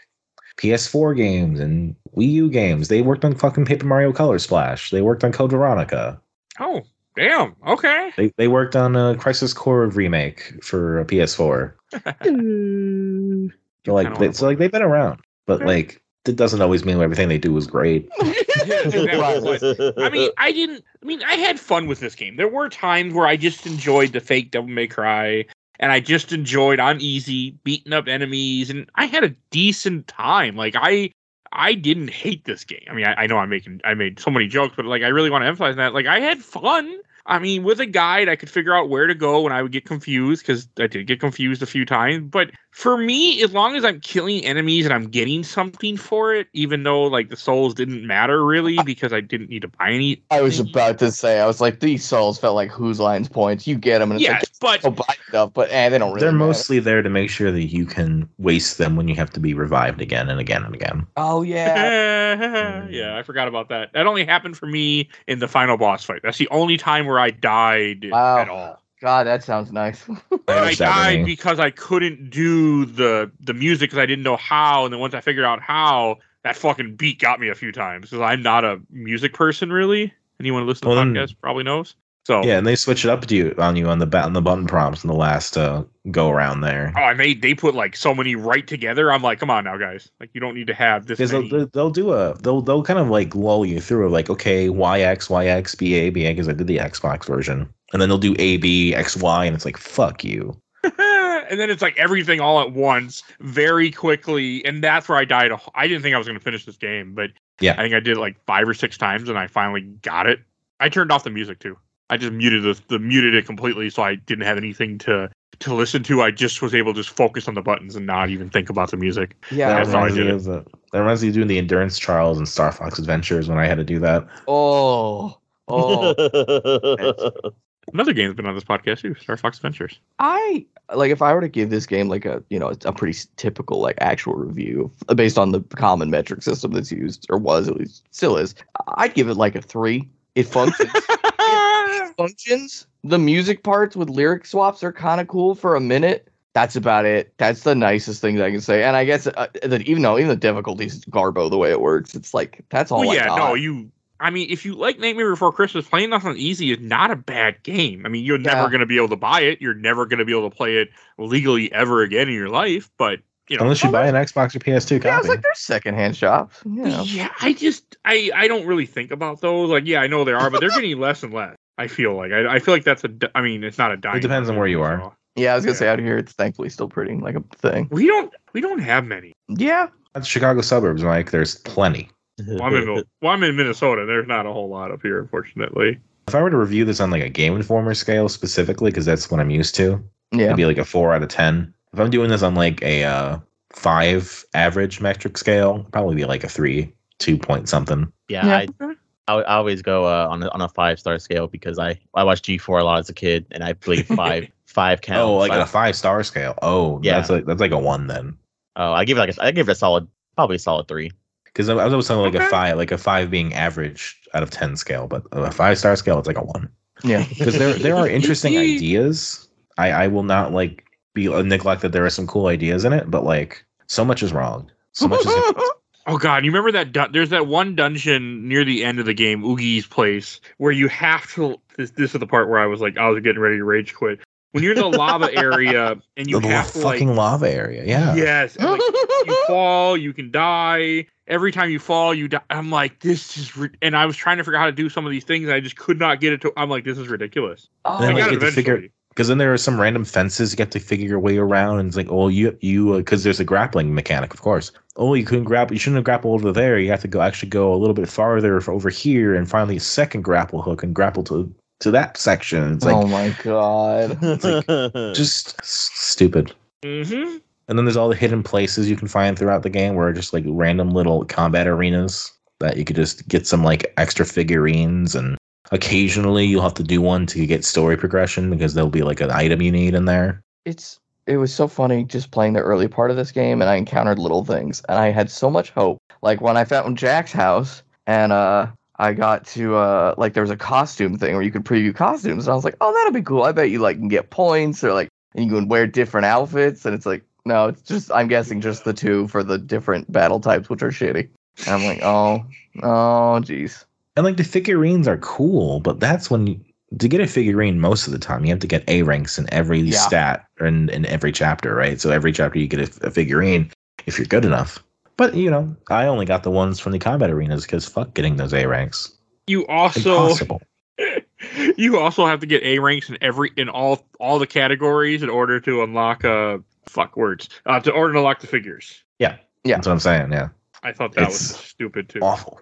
PS4 games and Wii U games. They worked on fucking Paper Mario Color Splash. They worked on Code Veronica. Oh, damn. Okay. They they worked on a Crisis Core remake for a PS4. So, mm. like kinda they, wanna so like they've been around, but Okay. like it doesn't always mean everything they do is great. I mean, I didn't. I mean, I had fun with this game. There were times where I just enjoyed the fake Devil May Cry, and I just enjoyed on easy beating up enemies, and I had a decent time. Like I, I didn't hate this game. I mean, I, I know I'm making, I made so many jokes, but like I really want to emphasize that. Like I had fun. I mean, with a guide, I could figure out where to go when I would get confused because I did get confused a few times. But for me, as long as I'm killing enemies and I'm getting something for it, even though like the souls didn't matter really because I didn't need to buy any. I was about to say, I was like, these souls felt like whose lines points. You get them, and it's Yes, like, but oh, buy stuff, but eh, they don't really. They're matter. mostly there to make sure that you can waste them when you have to be revived again and again and again. Oh yeah. yeah, I forgot about that. That only happened for me in the final boss fight. That's the only time where I died Wow. at all. God, that sounds nice. And I wish that were died because I couldn't do the the music because I didn't know how. And then once I figured out how, that fucking beat got me a few times because I'm not a music person really. Anyone who listens to Well, the then- podcast probably knows. So Yeah, and they switch it up to you on you on the bat on the button prompts in the last uh, go around there. Oh, and they they put like so many right together. I'm like, come on now, guys. Like you don't need to have this. Many. they'll, they'll do a they'll they'll kind of like lull you through like okay YX YX BA BA because I did the Xbox version and then they'll do A, B, X, Y, and it's like fuck you. and then it's like everything all at once, very quickly, and that's where I died. a I didn't think I was going to finish this game, but Yeah. I think I did it like five or six times, and I finally got it. I turned off the music too. I just muted the, the muted it completely, so I didn't have anything to to listen to. I just was able to just focus on the buttons and not even think about the music. yeah. that that's how I reminds me did it. of the that reminds me of doing the endurance trials and Star Fox Adventures when I had to do that. Oh. Oh. Another game that's been on this podcast too, Star Fox Adventures. I like if I were to give this game like a you know a pretty typical like actual review based on the common metric system that's used or was at least still is. I'd give it like a three. It functions. it functions. The music parts with lyric swaps are kind of cool for a minute. That's about it. That's the nicest thing I can say. And I guess uh, that even though even the difficulty is garbo the way it works, it's like that's all. well, yeah, no, you. I mean, if you like Nightmare Before Christmas, playing this on easy is not a bad game. I mean, you're never going to be able to buy it. You're never going to be able to play it legally ever again in your life. But you know, Unless you buy an Xbox or PS2 copy. yeah, it's copy. like there's secondhand shops. You know. yeah, I just I I don't really think about those. Like, yeah, I know there are, but they're getting less and less. I feel like I, I feel like that's a. di- I mean, it's not a dying. It depends on where you are. so. Yeah, I was gonna say out here it's thankfully still pretty like a thing. We don't we don't have many. Yeah. That's Chicago suburbs, Mike. There's plenty. Well, I'm in Mil- well, I'm in Minnesota. There's not a whole lot up here, unfortunately. If I were to review this on like a Game Informer scale specifically, because that's what I'm used to, Yeah. it'd be like a four out of ten. If I'm doing this on like a uh, five average metric scale, it'd probably be like a three, two point something. yeah, Yeah. I, I I always go uh, on a, on a five star scale because I I watched G4 a lot as a kid and I believe five five counts. oh, like I, on a five star scale. Oh, Yeah. that's like that's like a one then. oh, I give it like a, I give it a solid probably a solid three. Because I, I was always talking like Okay. a five, like a five being average out of ten scale, but a five star scale, it's like a one. Yeah. Because there there are interesting ideas. I I will not like be uh, neglect that there are some cool ideas in it, but like so much is wrong. So much is Oh god, you remember that? Dun- there's that one dungeon near the end of the game, Oogie's place, where you have to. This, this is the part where I was like, I was getting ready to rage quit. When you're in the lava area and you the have to fucking like, lava area. Yeah. yes, and, like, you fall, you can die. Every time you fall, you die. I'm like, this is, ri-. and I was trying to figure out how to do some of these things. And I just could not get it to. I'm like, this is ridiculous. Oh, Then I you got get it to figure- eventually. because then there are some random fences you have to figure your way around and it's like oh you you because there's a grappling mechanic of course oh you couldn't grapple you shouldn't have grappled over there you have to go actually go a little bit farther f- over here and finally a second grapple hook and grapple to to that section it's like oh my god. It's like, just s- stupid Mm-hmm. And then there's all the hidden places you can find throughout the game where just like random little combat arenas that you could just get some like extra figurines and occasionally you'll have to do one to get story progression because there'll be like an item you need in there It's it was so funny just playing the early part of this game and I encountered little things and I had so much hope. Like when I found Jack's house and uh I got to uh like there was a costume thing where you could preview costumes and I was like, "Oh, that'll be cool. I bet you like can get points or like and you can wear different outfits." And it's like, "No, it's just I'm guessing just the two for the different battle types which are shitty." And I'm like, "Oh, oh jeez." And like the figurines are cool, but that's when you, to get a figurine most of the time you have to get A ranks in every Yeah. stat and in every chapter, right? So every chapter you get a, a figurine if you're good enough. But you know, I only got the ones from the combat arenas because fuck getting those A ranks. You also Impossible. you also have to get A ranks in every in all all the categories in order to unlock uh fuck words uh to order to unlock the figures. Yeah. Yeah, that's what I'm saying. Yeah, I thought that was stupid too. awful.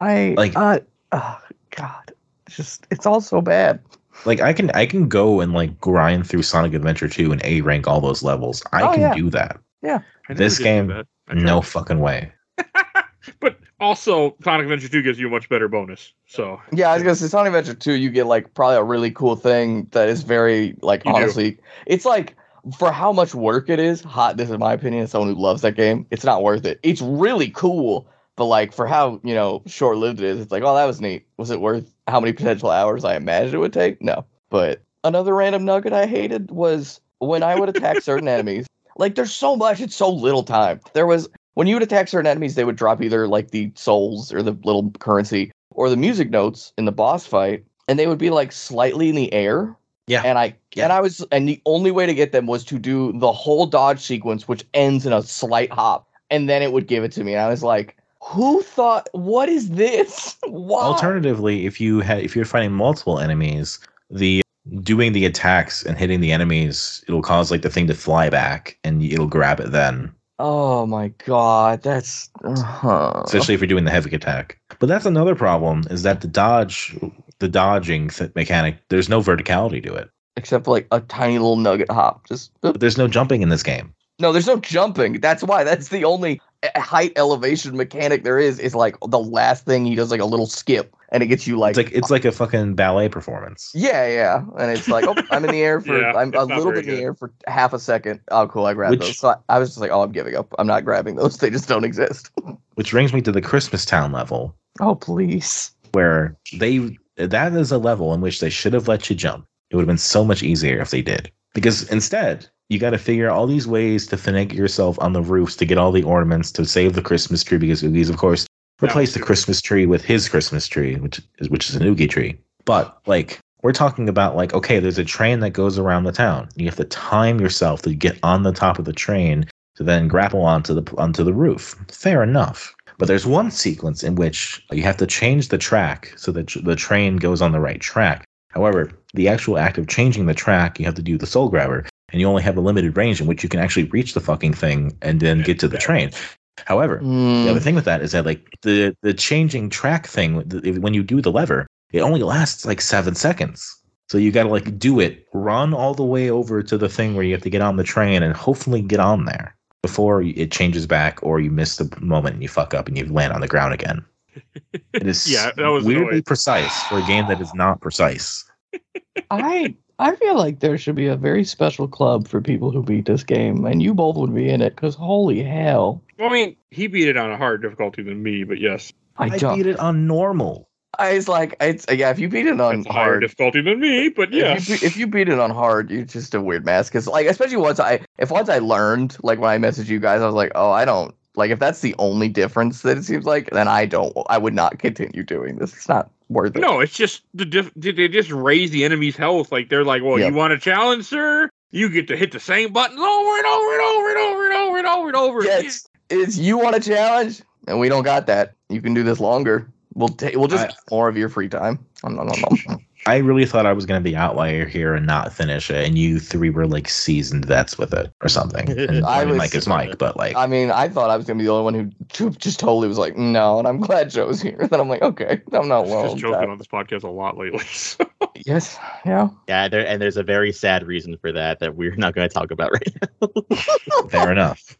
I Like- uh, oh god. It's just it's all so bad. Like I can I can go and like grind through Sonic Adventure 2 and A rank all those levels. I Oh, can yeah. do that. Yeah. this game, No fucking way. but also Sonic Adventure 2 gives you a much better bonus. So Yeah, I was gonna say Sonic Adventure 2, you get like probably a really cool thing that is very like You do. honestly, it's like for how much work it is, hot this is my opinion as someone who loves that game, it's not worth it. It's really cool, but like for how, you know, short lived it is, it's like, oh that was neat. Was it worth how many potential hours I imagined it would take? No. But another random nugget I hated was when I would attack certain enemies. Like there's so much, it's so little time. There was when you would attack certain enemies, they would drop either like the souls or the little currency or the music notes in the boss fight, and they would be like slightly in the air. Yeah. And I Yeah. and I was and the only way to get them was to do the whole dodge sequence, which ends in a slight hop, and then it would give it to me. And I was like, who thought what is this? Why? Alternatively, if you had if you're fighting multiple enemies, the doing the attacks and hitting the enemies, it'll cause like the thing to fly back and it'll grab it then. Oh my god, that's uh Especially if you're doing the heavy attack. But that's another problem is that the dodge the dodging th- mechanic, there's no verticality to it. except for like a tiny little nugget hop. Just. But there's no jumping in this game. No, there's no jumping. That's why. That's the only uh, height elevation mechanic there is. Is like the last thing he does, like a little skip, and it gets you like, it's like it's like a fucking ballet performance. yeah, yeah, and it's like, oh, I'm in the air for, Yeah, I'm a little very bit in the air for half a second. Oh, cool, I grabbed Which- those. So I, I was just like, oh, I'm giving up. I'm not grabbing those. They just don't exist. Which brings me to the Christmas Town level, oh, please. where they that is a level in which they should have let you jump. It would have been so much easier if they did. Because instead, you got to figure out all these ways to finagle yourself on the roofs to get all the ornaments to save the Christmas tree. Because Oogie's, of course, replaced the. Christmas tree with his Christmas tree, which is which is an Oogie tree. But like we're talking about, like okay, there's a train that goes around the town. You have to time yourself to get on the top of the train to then grapple onto the onto the roof. Fair enough. But there's one sequence in which you have to change the track so that the train goes on the right track. However, the actual act of changing the track, you have to do the soul grabber, and you only have a limited range in which you can actually reach the fucking thing and then get to the train. However, Hmm. the other thing with that is that like the the changing track thing, the- when you do the lever, it only lasts like seven seconds. So you got to like do it, run all the way over to the thing where you have to get on the train and hopefully get on there before it changes back or you miss the moment and you fuck up and you land on the ground again. It is Yeah, that was weirdly annoying. precise for a game that is not precise. I I feel like there should be a very special club for people who beat this game, and you both would be in it. Cause holy hell, I mean, he beat it on a hard difficulty than me, but yes, I, I beat it on normal. I was like, it's yeah. If you beat it on it's a higher hard, difficulty than me, but yes. If you, if you beat it on hard, you're just a weird mess. Because like, especially once I, if once I learned, like when I messaged you guys, I was like, oh, I don't like if that's the only difference that it seems like, then I don't, I would not continue doing this. It's not worth it. No, it's just the diff- they just raise the enemy's health? Like they're like, well, Yeah. you want a challenge, sir? You get to hit the same buttons over and over and over and over and over and over and over. Yeah, it's, it's you want a challenge, and we don't got that. You can do this longer. We'll take, we'll just I- more of your free time. Nom, nom, nom, nom. I really thought I was going to be outlier here and not finish it, and you three were like seasoned vets with it or something. And I I mean, was- Mike is Mike, but like, I mean, I thought I was gonna be the only one who just totally was like, no, and I'm glad Joe's here. Then I'm like, okay, I'm not well. just joking on this podcast a lot lately. so. Yes, yeah. Yeah, there and there's a very sad reason for that that we're not going to talk about right now. fair enough.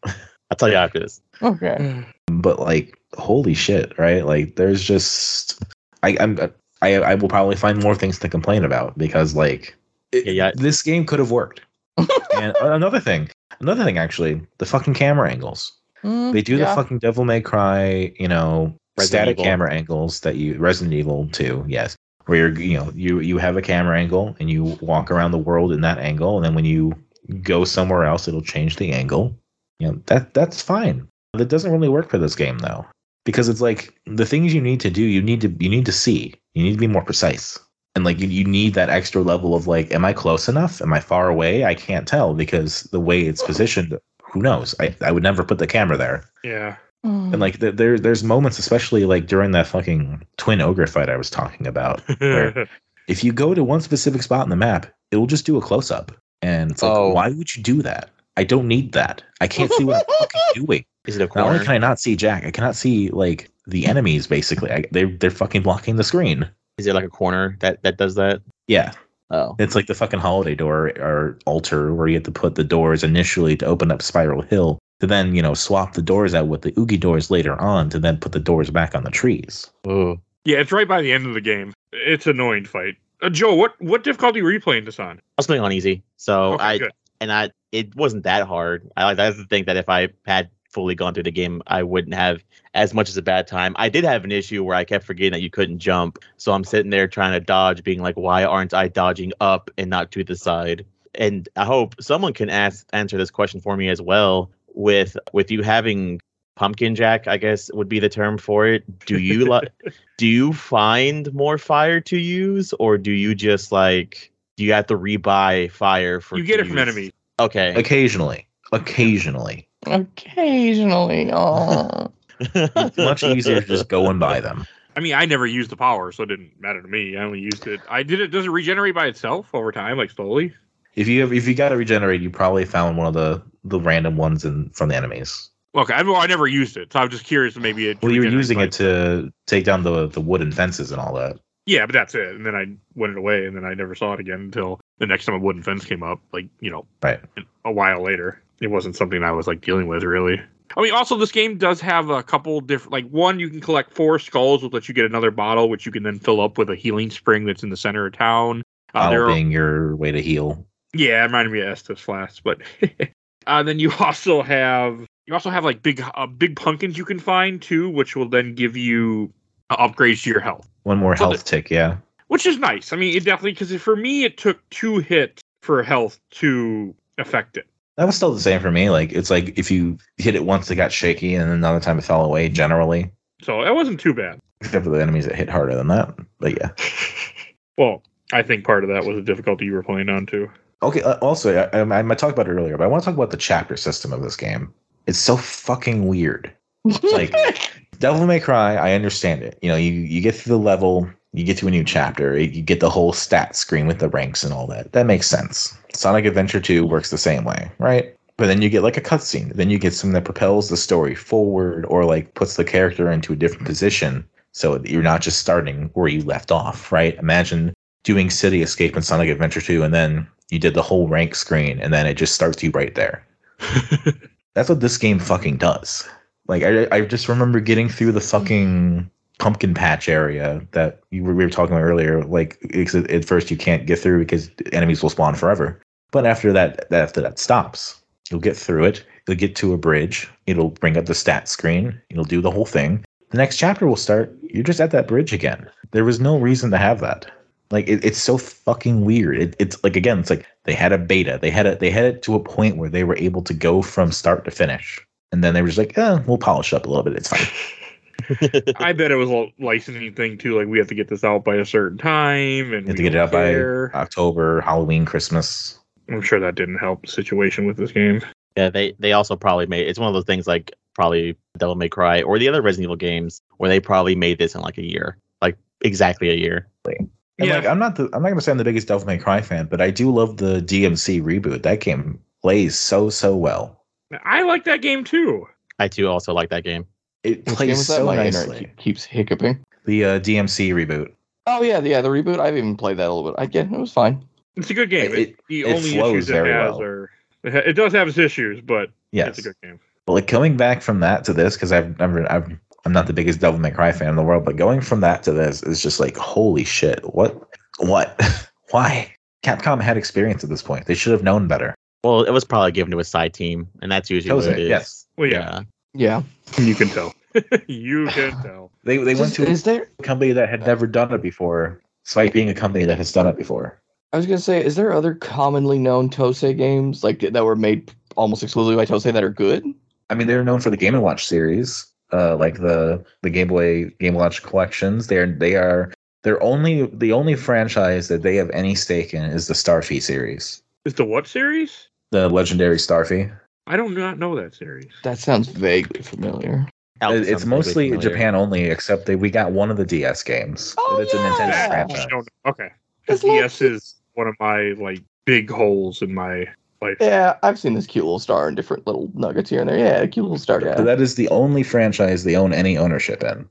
I'll tell you after this. Okay. But like, holy shit, right? Like, there's just, I, I'm, I, I will probably find more things to complain about because like, it- Yeah, yeah. this game could have worked. and another thing, another thing, actually, the fucking camera angles. Mm, They do yeah. the fucking Devil May Cry, you know, Resident static Evil. camera angles that you Resident Evil 2, yes. Where you're you know, you you have a camera angle and you walk around the world in that angle, and then when you go somewhere else, it'll change the angle. You know, that that's fine. That doesn't really work for this game though. Because it's like the things you need to do, you need to you need to see. You need to be more precise. And like you, you need that extra level of like, am I close enough? Am I far away? I can't tell because the way it's positioned, who knows? I, I would never put the camera there. yeah. Mm. And like th- there, there's moments, especially like during that fucking twin ogre fight I was talking about. Where- If you go to one specific spot in the map, it will just do a close up, and it's like, Oh. why would you do that? I don't need that. I can't see what I'm fucking doing. Is it a Not only can I not see Jack, I cannot see like the enemies. Basically, I, they're they're fucking blocking the screen. Is it like a corner that that does that? Yeah, Oh, it's like the fucking holiday door or altar where you have to put the doors initially to open up Spiral Hill, to then you know swap the doors out with the Oogie doors later on, to then put the doors back on the trees. Ooh. yeah, it's right by the end of the game. It's an annoying fight. Uh, Joe, what what difficulty were you playing this on? I was playing on easy, so Okay, I good. and I it wasn't that hard. I like that's the thing that if I had fully gone through the game, I wouldn't have as much as a bad time. I did have an issue where I kept forgetting that you couldn't jump, so I'm sitting there trying to dodge, being like, why aren't I dodging up and not to the side? And I hope someone can ask answer this question for me as well. With with you having pumpkin jack, I guess would be the term for it. Do you like? do you find more fire to use, or do you just like? Do you have to rebuy fire for? You get to it from enemies. Okay. Occasionally, occasionally, Occasionally, oh. it's much easier to just go and buy them. I mean, I never used the power, so it didn't matter to me. I only used it. I did it. Does it regenerate by itself over time, like slowly? If you have, if you got to regenerate, you probably found one of the the random ones in from the enemies. Okay, I, well, I never used it, so I'm just curious. if Maybe it. Well, you were using by- it to take down the the wooden fences and all that. Yeah, but that's it. And then I went it away, and then I never saw it again until the next time a wooden fence came up. Like you know, Right. a while later. It wasn't something I was like dealing with really. I mean, also this game does have a couple different. Like one, you can collect four skulls, which lets you get another bottle, which you can then fill up with a healing spring that's in the center of town. Uh, there Bottle are, being your way to heal. yeah, it reminded me of Estus Flask, but uh, then you also have you also have like big uh, big pumpkins you can find too, which will then give you uh, upgrades to your health, One more So health tick, yeah. which is nice. I mean, it definitely because for me it took two hits for health to affect it. That was still the same for me. Like it's like if you hit it once, it got shaky, and another time it fell away. Generally, So it wasn't too bad. except for the enemies that hit harder than that. But yeah. Well, I think part of that was the difficulty you were playing on too. Okay. Uh, also, I, I, I might talk about it earlier, but I want to talk about the chapter system of this game. It's so fucking weird. Like Devil May Cry, I understand it. You know, you you get through the level, you get to a new chapter, you get the whole stat screen with the ranks and all that. That makes sense. Sonic Adventure 2 works the same way, right? But then you get like a cutscene. Then you get something that propels the story forward or like puts the character into a different position so you're not just starting where you left off, right? Imagine doing City Escape in Sonic Adventure 2 and then you did the whole rank screen and then it just starts you right there. That's what this game fucking does. Like I, I just remember getting through the fucking pumpkin patch area that you were, we were talking about earlier. Like at first you can't get through because enemies will spawn forever. But after that, after that stops, you'll get through it. You'll get to a bridge. It'll bring up the stat screen. It'll do the whole thing. The next chapter will start. You're just at that bridge again. There was no reason to have that. Like it, it's so fucking weird. It, it's like again, it's like they had a beta. They had it. They had it to a point where they were able to go from start to finish, and then they were just like, "Eh, we'll polish up a little bit. It's fine." I bet it was a licensing thing too. Like we have to get this out by a certain time, and You have to get it don't out by. October, Halloween, Christmas. I'm sure that didn't help the situation with this game. Yeah, they they also probably made it's one of those things like probably Devil May Cry or the other Resident Evil games where they probably made this in like a year, like exactly a year. And Yeah. like, I'm not the, I'm not gonna say I'm the biggest Devil May Cry fan, but I do love the DMC reboot. That game plays so so well. I like that game too. I too also like that game. It Which plays was that? so My nicely. keep- keeps hiccuping. The uh, DMC reboot. Oh yeah, yeah, the reboot. I've even played that a little bit. I get it was fine. It's a good game. It- It, the it only flows issues it very has well. are it, does have its issues, but Yes, it's a good game. but like coming back from that to this because I've never I've I'm not the biggest Devil May Cry fan in the world, but going from that to this is just like holy shit. What what why? Capcom had experience at this point. They should have known better. Well, it was probably given to a side team, and that's usually what it it, is. yes. Well, yeah, Yeah. You can tell. you can tell. They they went to is there? a company that had never done it before, despite being a company that has done it before. I was gonna say, is there other commonly known Tosei games like that were made almost exclusively by Tosei that are good? I mean, they're known for the Game and Watch series, uh, like the the Game Boy Game Watch collections. They're they are they're only the only franchise that they have any stake in is the Starfy series, Is the what series? the legendary Starfy. I do not know that series. That sounds vaguely familiar. Alex It- it's mostly familiar. Japan only, except that we got one of the DS games. Oh, it's a Nintendo yeah! Franchise. I don't. Okay. Because like- DS is one of my like big holes in my life. Yeah, I've seen this cute little star and different little nuggets here and there. Yeah, cute little star guy. So that is the only franchise they own any ownership in.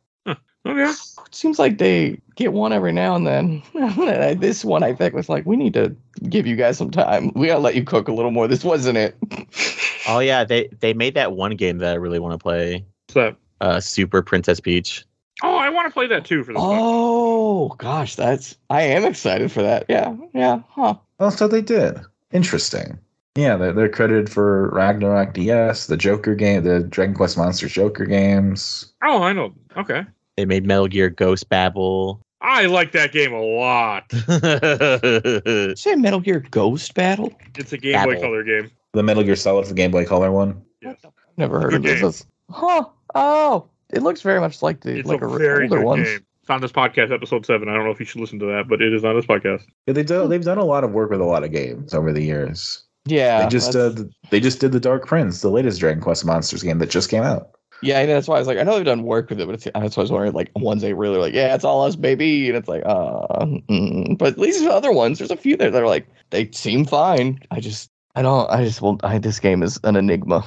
Okay. It seems like they get one every now and then. This one I think was like, we need to give you guys some time. We gotta let you cook a little more. This wasn't it. Oh yeah, they they made that one game that I really want to play. So, Uh, Super Princess Peach. oh, I want to play that too for the. Oh gosh, that's I am excited for that. Yeah, yeah, huh. Oh, so they did. Interesting. Yeah, they're, they're credited for Ragnarok DS, the Joker game, the Dragon Quest Monsters Joker games. Oh, I know. Okay. They made Metal Gear Ghost Babel. I like that game a lot. Did say Metal Gear Ghost Battle? It's a Game Boy Color game. The Metal Gear Solid for Game Boy Color one. Yes. Never heard Good of this. game. Huh. Oh, it looks very much like the It's like a a, very older good ones. game. It's on this podcast, episode seven. I don't know if you should listen to that, but it is on this podcast. Yeah, they do, they've done a lot of work with a lot of games over the years. Yeah, they just uh, they just did the Dark Prince, the latest Dragon Quest Monsters game that just came out. yeah, and that's why I was like, I know they've done work with it, but it's, that's why I was wondering, like, ones they really like, yeah, it's all us, baby, and it's like, uh, mm. but at least the other ones, there's a few there that are like, they seem fine. I just, I don't, I just, well, I, this game is an enigma.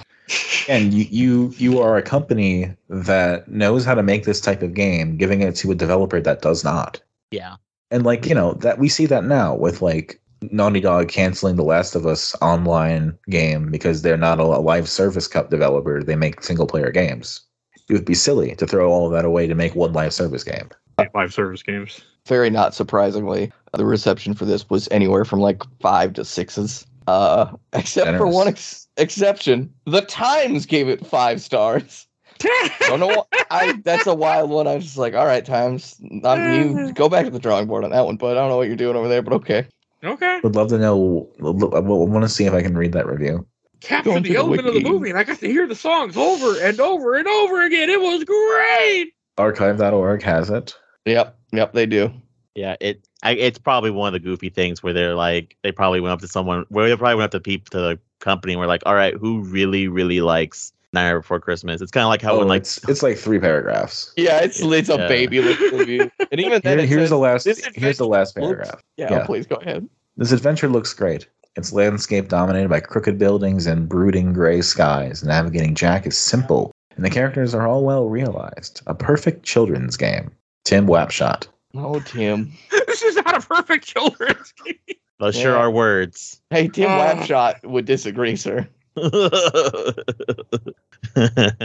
And you, you you are a company that knows how to make this type of game, giving it to a developer that does not. yeah. And like, you know, that we see that now with like Naughty Dog canceling the Last of Us online game because they're not a live service cup developer. They make single player games. It would be silly to throw all of that away to make one live service game. Live service games. Very not surprisingly, the reception for this was anywhere from like five to sixes. Uh, except for one ex- exception, the Times gave it five stars. Don't know. What, I that's a wild one. I was just like, all right, Times, um, you go back to the drawing board on that one. But I don't know what you're doing over there. But okay. Okay. Would love to know. I want to see if I can read that review. Captured the to the element of the movie, and I got to hear the songs over and over and over again. It was great. Archive.org has it. Yep, yep, they do. Yeah, it I, it's probably one of the goofy things where they're like they probably went up to someone where they probably went up to people to the company and were like, all right, who really really likes Nightmare Before Christmas? It's kind of like how Oh, when like it's it's like three paragraphs. Yeah, it's it's a Yeah. baby little review, and even then, Here- here's says, the last. Here's the adventure last looks- paragraph. Yeah, yeah. oh, please go ahead. This adventure looks great. Its landscape dominated by crooked buildings and brooding gray skies. Navigating Jack is simple, and the characters are all well realized. A perfect children's game. Tim Wapshott. Oh, Tim. this is not a perfect children's game. those sure Yeah. are words. Hey, Tim Uh. Wapshott would disagree, sir.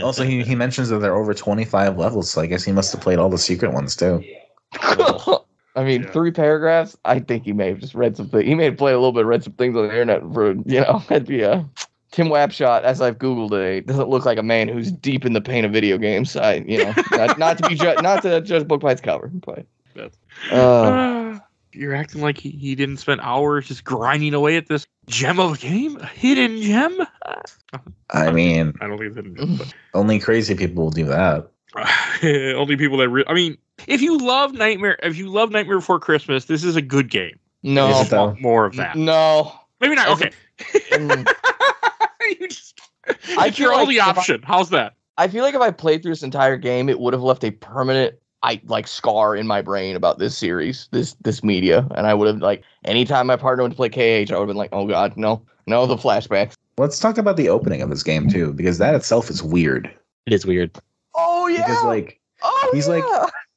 Also, he, he mentions that there are over 25 levels, so I guess he must have played all the secret ones too. I mean, Yeah. three paragraphs. I think he may have just read something. He may have played a little bit, read some things on the internet for you know. That'd be a Tim Wapshott, as I've googled it, doesn't look like a man who's deep in the pain of video games. I, you know, not, not to be ju- not to judge a book by its cover, but That's- uh, Ah, you're acting like he, he didn't spend hours just grinding away at this gem of a game, a hidden gem. I mean, I don't think it's a gem, only crazy people will do that. only people that. Re- I mean, if you love Nightmare, if you love Nightmare Before Christmas, this is a good game. no, Is just want more of that. no. Maybe not. Okay. You just. I it's feel your like only if I- option. How's that? I feel like if I played through this entire game, it would have left a permanent I like scar in my brain about this series, this this media, and I would have like anytime my partner went to play KH, I would have been like, oh god, no, no, the flashbacks. Let's talk about the opening of this game too, because that itself is weird. it is weird. Oh yeah, Because like oh, he's like-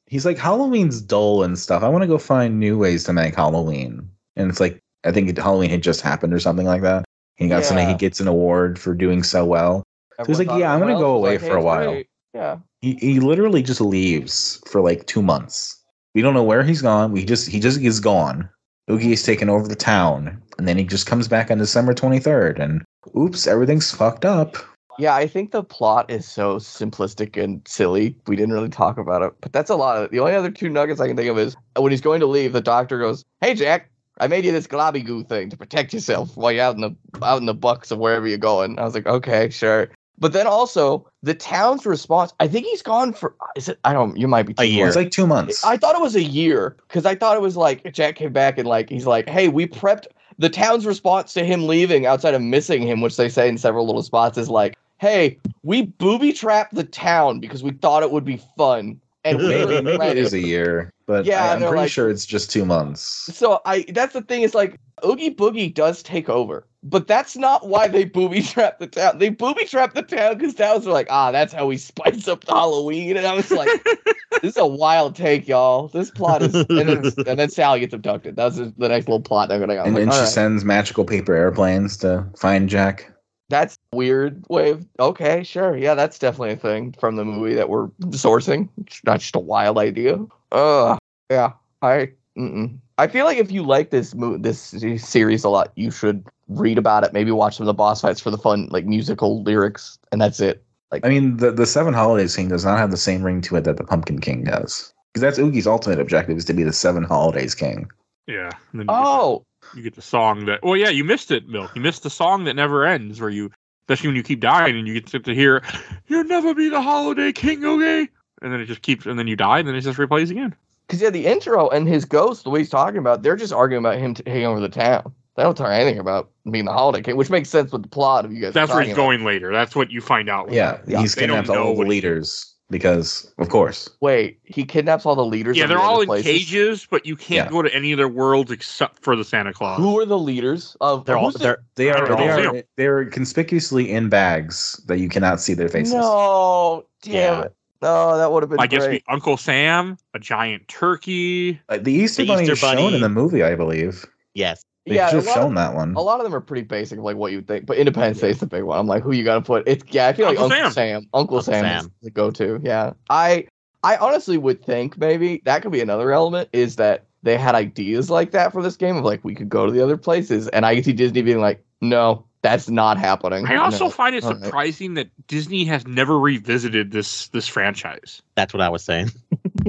he's like Halloween's dull and stuff. I want to go find new ways to make Halloween. And it's like I think Halloween had just happened or something like that. He got something. He gets an award for doing so well. he's like, "Yeah, I'm everyone gonna go oh, away like, for "Hey, a while." great." Yeah, He he literally just leaves for like two months. We don't know where he's gone. We just he just is gone. Oogie has taken over the town, and then he just comes back on December 23rd, and oops, everything's fucked up. yeah. I think the plot is so simplistic and silly. We didn't really talk about it, but that's a lot of it. The only other two nuggets I can think of is when he's going to leave, the doctor goes, "Hey Jack, I made you this globby goo thing to protect yourself while you're out in the out in the bucks of wherever you're going." I was like, "Okay, sure." But then also the town's response. I think he's gone for. Is it? I don't. You might be A year. It's like two months. I thought it was a year because I thought it was like Jack came back and like he's like, "Hey, we prepped." The town's response to him leaving, outside of missing him, which they say in several little spots, is like, "Hey, we booby trapped the town because we thought it would be fun." And maybe maybe it is a year, but Yeah, I, I'm pretty like- sure it's just two months. So I that's the thing is like Oogie Boogie does take over, but that's not why they booby trap the town. They booby trap the town because towns are like, ah, that's how we spice up Halloween. And I was like, this is a wild take, y'all. This plot is, and then, and then Sally gets abducted. That's the next little plot they're gonna go. And like, then she "All right." sends magical paper airplanes to find Jack. That's a weird way of okay, sure, yeah, that's definitely a thing from the movie that we're sourcing. It's not just a wild idea. Uh, yeah, I, mm-mm. I feel like if you like this mo- this series a lot, you should read about it. Maybe watch some of the boss fights for the fun, like musical lyrics, and that's it. Like, I mean, the the Seven Holidays King does not have the same ring to it that the Pumpkin King does. Because that's Oogie's ultimate objective is to be the Seven Holidays King. Yeah. and then you get the- Oh, you get the song that. Well, yeah, you missed it, Milk. You missed the song that never ends, where you, especially when you keep dying and you get to hear, "You'll never be the holiday king, okay?" And then it just keeps, and then you die, and then it just replays again. because yeah, the intro and his ghost, the way he's talking about, they're just arguing about him taking over the town. They don't talk anything about being the holiday king, which makes sense with the plot of you guys. That's where he's about. going later. That's what you find out. Yeah, Yeah, he's they don't kidnapped all the what he- leaders because, of course. Wait, he kidnaps all the leaders. Yeah, they're the all in places? cages, but you can't Yeah. go to any of their worlds except for the Santa Claus. Who are the leaders of? They're all who's the- they're They I are don't they know. are they're conspicuously in bags that you cannot see their faces. No, damn Yeah. it. No, that would have been I guess great. we, Uncle Sam, a giant turkey. Like, the Easter The Bunny Easter is shown in the movie, I believe. yes. They yeah, should a have lot, shown of, that one. a lot of them are pretty basic, like what you would think. But Independence Day is the big one. I'm like, who you got to put? It's yeah. I feel like Uncle Uncle Sam. Sam. Uncle, Uncle Sam, is the go-to. Yeah, I I honestly would think maybe that could be another element is that they had ideas like that for this game of like we could go to the other places, and I could see Disney being like, no, that's not happening. I also No. find it All right. surprising that Disney has never revisited this this franchise. That's what I was saying.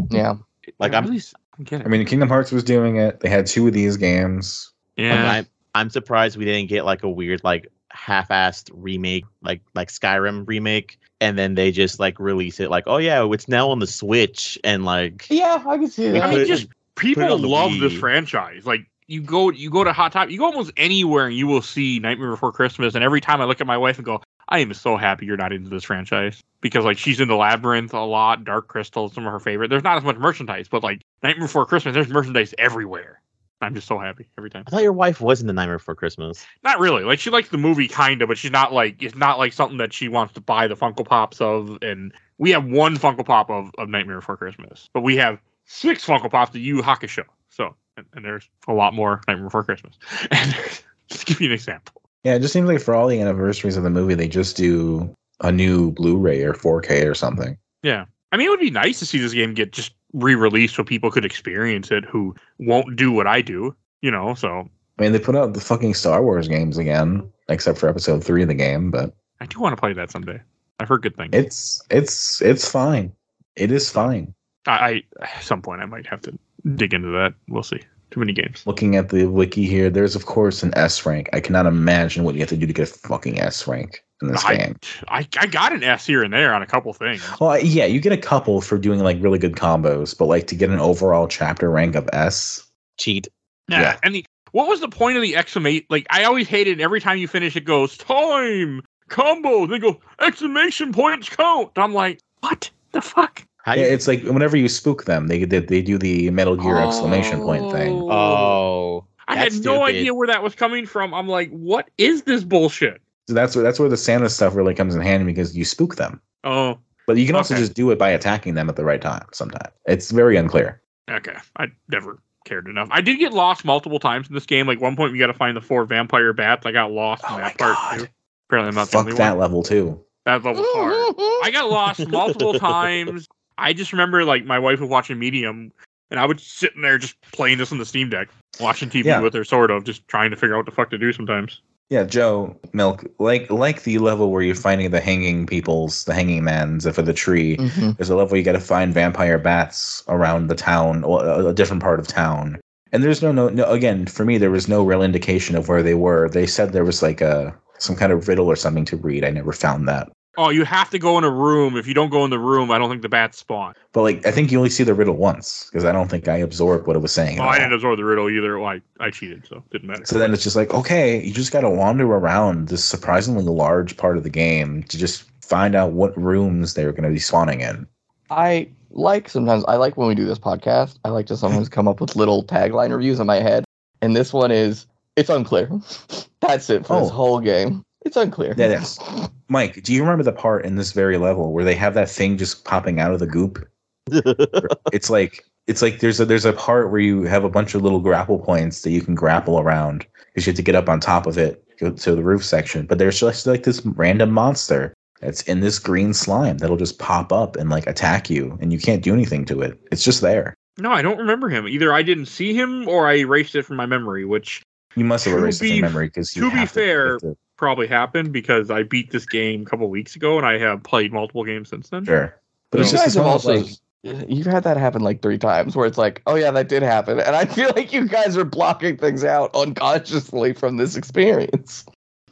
yeah. Like, I I'm- really s- don't get it. I mean, Kingdom Hearts was doing it. They had two of these games. Yeah, I'm, I'm surprised we didn't get like a weird like half-assed remake, like like Skyrim remake, and then they just like release it like, oh yeah, it's now on the Switch, and like Yeah, I can see We that. I mean, just people on the love this franchise. Like you go, you go to Hot Top, you go almost anywhere, and you will see Nightmare Before Christmas. And every time I look at my wife and go, I am so happy you're not into this franchise because like she's into Labyrinth a lot, Dark Crystal, some of her favorite. There's not as much merchandise, but like Nightmare Before Christmas, there's merchandise everywhere. I'm just so happy every time. I thought your wife was in the Nightmare Before Christmas. Not really. Like she likes the movie kind of, but she's not like it's not like something that she wants to buy the Funko Pops of. And we have one Funko Pop of, of Nightmare Before Christmas, but we have six Funko Pops of Yu Yu Hakusho. So and, and there's a lot more Nightmare Before Christmas. And just to give you an example. Yeah, it just seems like for all the anniversaries of the movie, they just do a new Blu-ray or 4K or something. Yeah. I mean, it would be nice to see this game get just re-released so people could experience it who won't do what I do, you know, so I mean, they put out the fucking Star Wars games again, except for Episode Three of the game, but I do want to play that someday. I've heard good things. it's it's it's fine. It is fine. I, I at some point I might have to dig into that. We'll see. Too many games. Looking at the wiki here, there's of course an S rank. I cannot imagine what you have to do to get a fucking S rank in this I, game. I I got an S here and there on a couple things. Well, yeah, you get a couple for doing like really good combos, but like to get an overall chapter rank of S, Cheat. Yeah. Yeah. And the what was the point of the exclamation? Like I always hated every time you finish it goes time combo. They go exclamation points count. I'm like, what the fuck? How yeah, you, it's like whenever you spook them, they they, they do the Metal Gear exclamation point thing. oh, I had that's no stupid. idea where that was coming from. I'm like, what is this bullshit? So that's where that's where the Santa stuff really comes in handy because you spook them. Oh, But you can also Okay. just do it by attacking them at the right time. Sometimes it's very unclear. okay. I never cared enough. I did get lost multiple times in this game. Like one point, we got to find the four vampire bats. I got lost in Oh that my part God. too. Apparently, I'm not the only that one. level too. That level's hard. I got lost multiple times. I just remember like my wife was watching Medium, and I was sitting there just playing this on the Steam Deck, watching TV Yeah. with her, sort of, just trying to figure out what the fuck to do sometimes. Yeah, Joe Milk, like like the level where you're finding the hanging peoples, the hanging mans for the tree. Mhm. There's a level you got to find vampire bats around the town, or a a different part of town. And there's no, no, no. Again, for me, there was no real indication of where they were. They said there was like a some kind of riddle or something to read. I never found that. Oh, you have to go in a room. If you don't go in the room, I don't think the bats spawn. But like, I think you only see the riddle once because I don't think I absorbed what it was saying. Oh, I didn't absorb the riddle either. Well, I, I cheated, so it didn't matter. So then it's just like, okay, you just got to wander around this surprisingly large part of the game to just find out what rooms they're going to be spawning in. I like sometimes I like when we do this podcast. I like to sometimes come up with little tagline reviews in my head, and this one is it's unclear. That's it for this Oh. whole game. It's unclear. That is. Mike, do you remember the part in this very level where they have that thing just popping out of the goop? It's like it's like there's a there's a part where you have a bunch of little grapple points that you can grapple around because you have to get up on top of it go to the roof section. But there's just like this random monster that's in this green slime that'll just pop up and like attack you, and you can't do anything to it. It's just there. No, I don't remember him. Either I didn't see him or I erased it from my memory, which You must have To erased it from memory because to be fair- probably happened because I beat this game a couple weeks ago and I have played multiple games since then. sure. But you it's just guys have also like you've had that happen like three times where it's like, oh yeah, that did happen, and I feel like you guys are blocking things out unconsciously from this experience.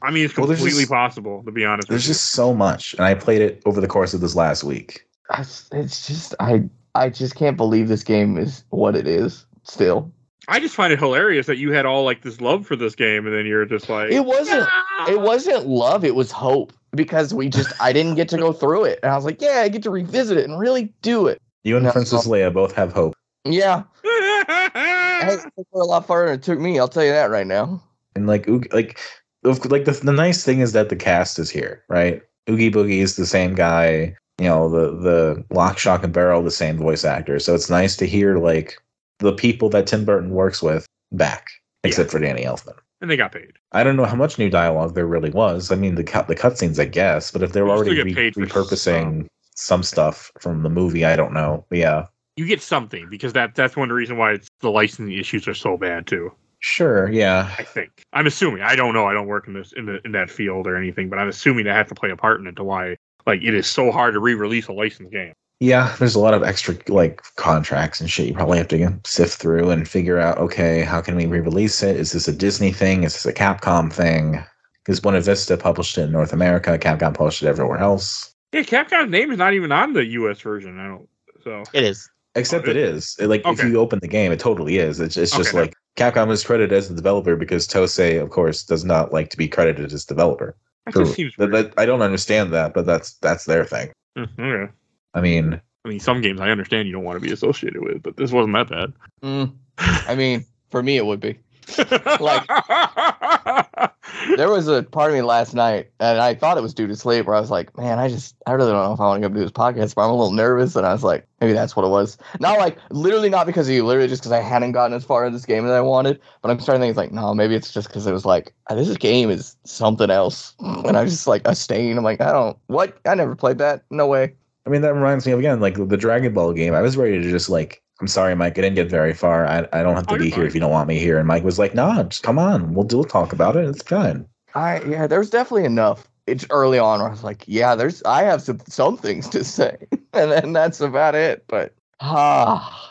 I mean, it's Well, completely just- possible, to be honest there's with you. just so much, and I played it over the course of this last week. I s- It's just I I just can't believe this game is what it is still. I just find it hilarious that you had all like this love for this game and then you're just like It wasn't "Ah!" it wasn't love, it was hope because we just I didn't get to go through it, and I was like, yeah, I get to revisit it and really do it. You and No. Princess Leia both have hope. Yeah, hey, it took her a lot farther than it took me. I'll tell you that right now. And like like like the, the nice thing is that the cast is here, right? Oogie Boogie is the same guy, you know, the the Lock, Shock, and Barrel the same voice actor. So it's nice to hear like the people that Tim Burton works with back, except for Danny Elfman. and they got paid. I don't know how much new dialogue there really was. I mean, the cut the cutscenes, I guess, but if they're You already re- repurposing some stuff from the movie, I don't know. But yeah, You get something because that that's one reason why it's the licensing issues are so bad too. sure, yeah. I think. I'm assuming. I don't know. I don't work in this in the in that field or anything, but I'm assuming that has to play a part in it to why like it is so hard to re-release a licensed game. Yeah, there's a lot of extra like contracts and shit you probably have to sift through and figure out. Okay, how can we re-release it? Is this a Disney thing? Is this a Capcom thing? Because Buena Vista published it in North America, Capcom published it everywhere else. Yeah, Capcom's name is not even on the US version. I don't so It is. Except Oh, it is It- like if you open the game, it totally is. It's, it's just Okay, like Capcom is credited as the developer because Tosei, of course, does not like to be credited as developer. that For- just seems that- weird. that- I don't understand that, but that's that's their thing. Mm, okay. I mean, I mean, some games I understand you don't want to be associated with, but this wasn't that bad. Mm, I mean, for me, it would be. Like- there was a part of me last night, and I thought it was due to sleep, where I was like, man, I just, I really don't know if I want to go do this podcast, but I'm a little nervous. And I was like, maybe that's what it was. Not like, literally not because of you, literally just because I hadn't gotten as far in this game as I wanted. But I'm starting to think, it's like, no, maybe it's just because it was like, "Ah, this game is something else. And I was just like, a stain. I'm like, I don't, what? I never played that. No way. I mean, that reminds me of again, like the Dragon Ball game. I was ready to just like, I'm sorry, Mike, I didn't get very far. I, I don't have to be here if you don't want me here. And Mike was like, Nah, just come on. We'll do we'll talk about it. It's fine. I, yeah, there's definitely enough. It's early on where I was like, yeah, there's, I have some, some things to say. and then that's about it. But, ah.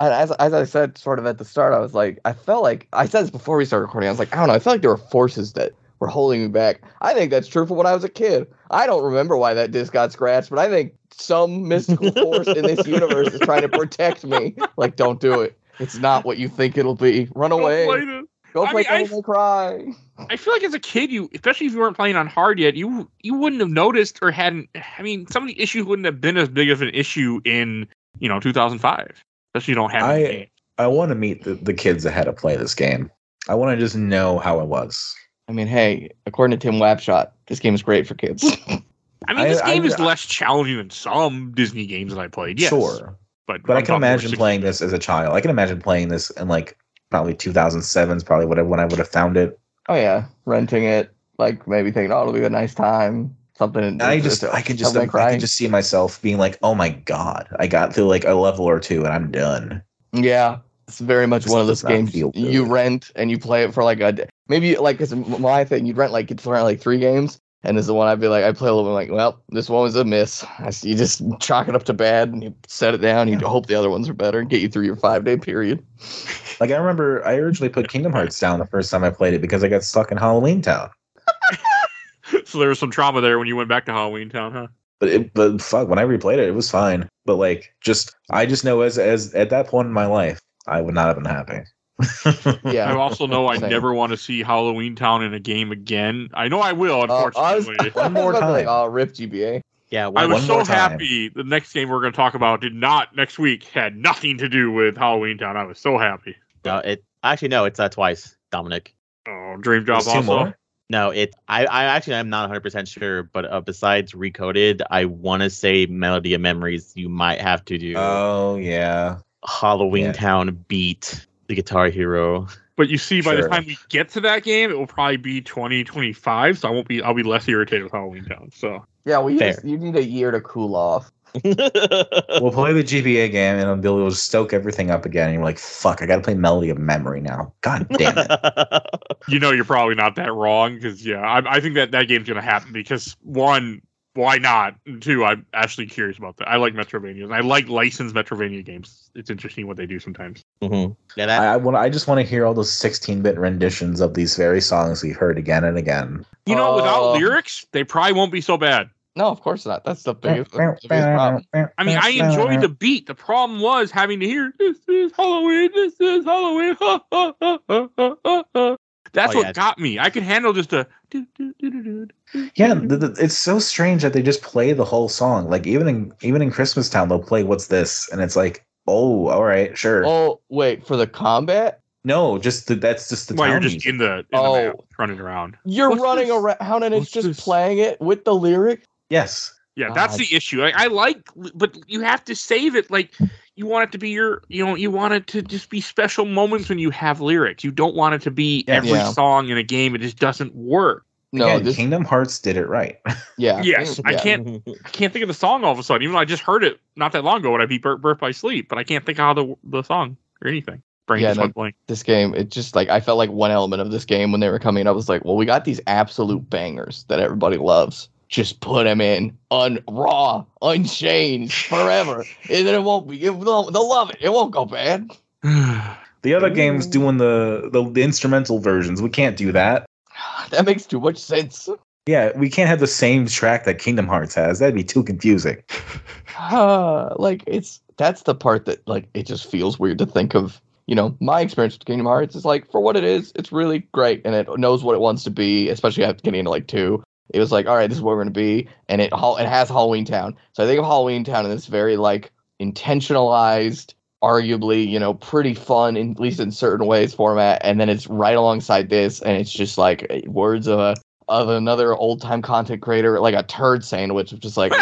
As, as I said sort of at the start, I was like, I felt like I said this before we started recording. I was like, I don't know, I felt like there were forces that were holding me back. I think that's true for when I was a kid. I don't remember why that disc got scratched, but I think some mystical force in this universe is trying to protect me. Like, don't do it. It's not what you think it'll be. Run Don't away. play. Go I play mean, I- Devil May Cry. I feel like as a kid, you especially if you weren't playing on hard yet, you you wouldn't have noticed or hadn't. I mean, some of the issues wouldn't have been as big of an issue in you know 2005. Especially you don't have. I- I want to meet the, the kids that had to play this game. I want to just know how it was. I mean, hey, according to Tim Wapshott, this game is great for kids. I mean, this I- game is I- less challenging than some Disney games that I played. Yes, Sure. but But I can imagine playing this as a child. I can imagine playing this in like probably 2007 is probably what I, when I would have found it. oh yeah, renting it, like maybe thinking, oh, it'll be a nice time, something. And I just I can just Devil I can just see myself being like, oh my god, I got through like a level or two and I'm done. yeah, it's very much This one of those games you rent and you play it for like a day. maybe like it's my thing. You'd rent like it's around like three games. And this is the one I'd be like, I play a little bit like, well, this one was a miss. I you just chalk it up to bad and you set it down. You hope the other ones are better and get you through your five day period. Like I remember I originally put Kingdom Hearts down the first time I played it because I got stuck in Halloween Town. so there was some trauma there when you went back to Halloween Town, huh? But it, but fuck, when I replayed it, it was fine. But like, just I just know as as at that point in my life, I would not have been happy. Yeah. I also know I Same. never want to see Halloween Town in a game again. I know I will, Uh, I was- unfortunately. One more I was about to be time. Like, oh, rip GBA. Yeah, I one, was one so more time. happy happy. The next game we're going to talk about did not next week had nothing to do with Halloween Town. I was so happy. no, it actually no, it's uh, twice, Dominic. Oh, Dream Job There's also. more? No, it. I, I actually I'm not 100 percent sure, but uh, besides Recoded, I want to say Melody of Memories. You might have to do Oh yeah. Halloween yeah. Town beat the Guitar Hero. But you see, by the time we get to that game, it will probably be 2025. so I won't be. I'll be less irritated with Halloween Town. So Yeah, well, you, just, you need a year to cool off. We'll play the GBA game and it'll, it'll stoke everything up again. And you're like, fuck, I gotta play Melody of Memory now. God damn it. you know you're probably not that wrong because yeah, I, I think that that game's going to happen because one, why not? And two, I'm actually curious about that. I like Metroidvania and I like licensed Metroidvania games. It's interesting what they do sometimes. Mhm. Yeah, I, that, I want I just want to hear all those 16-bit renditions of these very songs we've heard again and again. You know, without Oh. lyrics, they probably won't be so bad. No, of course not. That's the biggest, the biggest problem. I mean, I enjoyed the beat. The problem was having to hear "This is Halloween, this is Halloween." Ha, ha, ha, ha, ha, ha, ha." That's Oh, what yeah. got me. I could handle just a. Yeah, the, the, it's so strange that they just play the whole song. Like even in even in Christmas Town, they'll play "What's This," and it's like, oh, all right, sure. Oh, wait, for the combat? No, just the, that's just the Well, you're just music. in the, in Oh. the map, running around. You're What's running this? around and it's What's just this? playing it with the lyric. yes. Yeah, that's the issue. I, I like, but you have to save it. Like you want it to be your, you know, you want it to just be special moments when you have lyrics. You don't want it to be every Yeah. song in a game. It just doesn't work. No, Again, this, Kingdom Hearts did it right. yeah. Yes, I can't. I can't think of the song all of a sudden. Even though I just heard it not that long ago when I beat Birth, Birth by Sleep, but I can't think of how the the song or anything. Brain Yeah, no- This game, it just like I felt like one element of this game when they were coming up was like, well, we got these absolute bangers that everybody loves. Just put them in un raw, unchanged forever, and then it won't be. It, they'll, they'll love it. It won't go bad. The other games doing the, the the instrumental versions, we can't do that. That makes too much sense. Yeah, we can't have the same track that Kingdom Hearts has. That'd be too confusing. Uh, like it's that's the part that like it just feels weird to think of. You know, my experience with Kingdom Hearts is like for what it is, it's really great and it knows what it wants to be. Especially after getting into like two, it was like, all right, this is where we're gonna be, and it it has Halloween Town. So I think of Halloween Town and this very like intentionalized arguably, you know, pretty fun, in, at least in certain ways, format, and then it's right alongside this, and it's just like eh, words of a of another old time content creator, like a turd sandwich, which is like,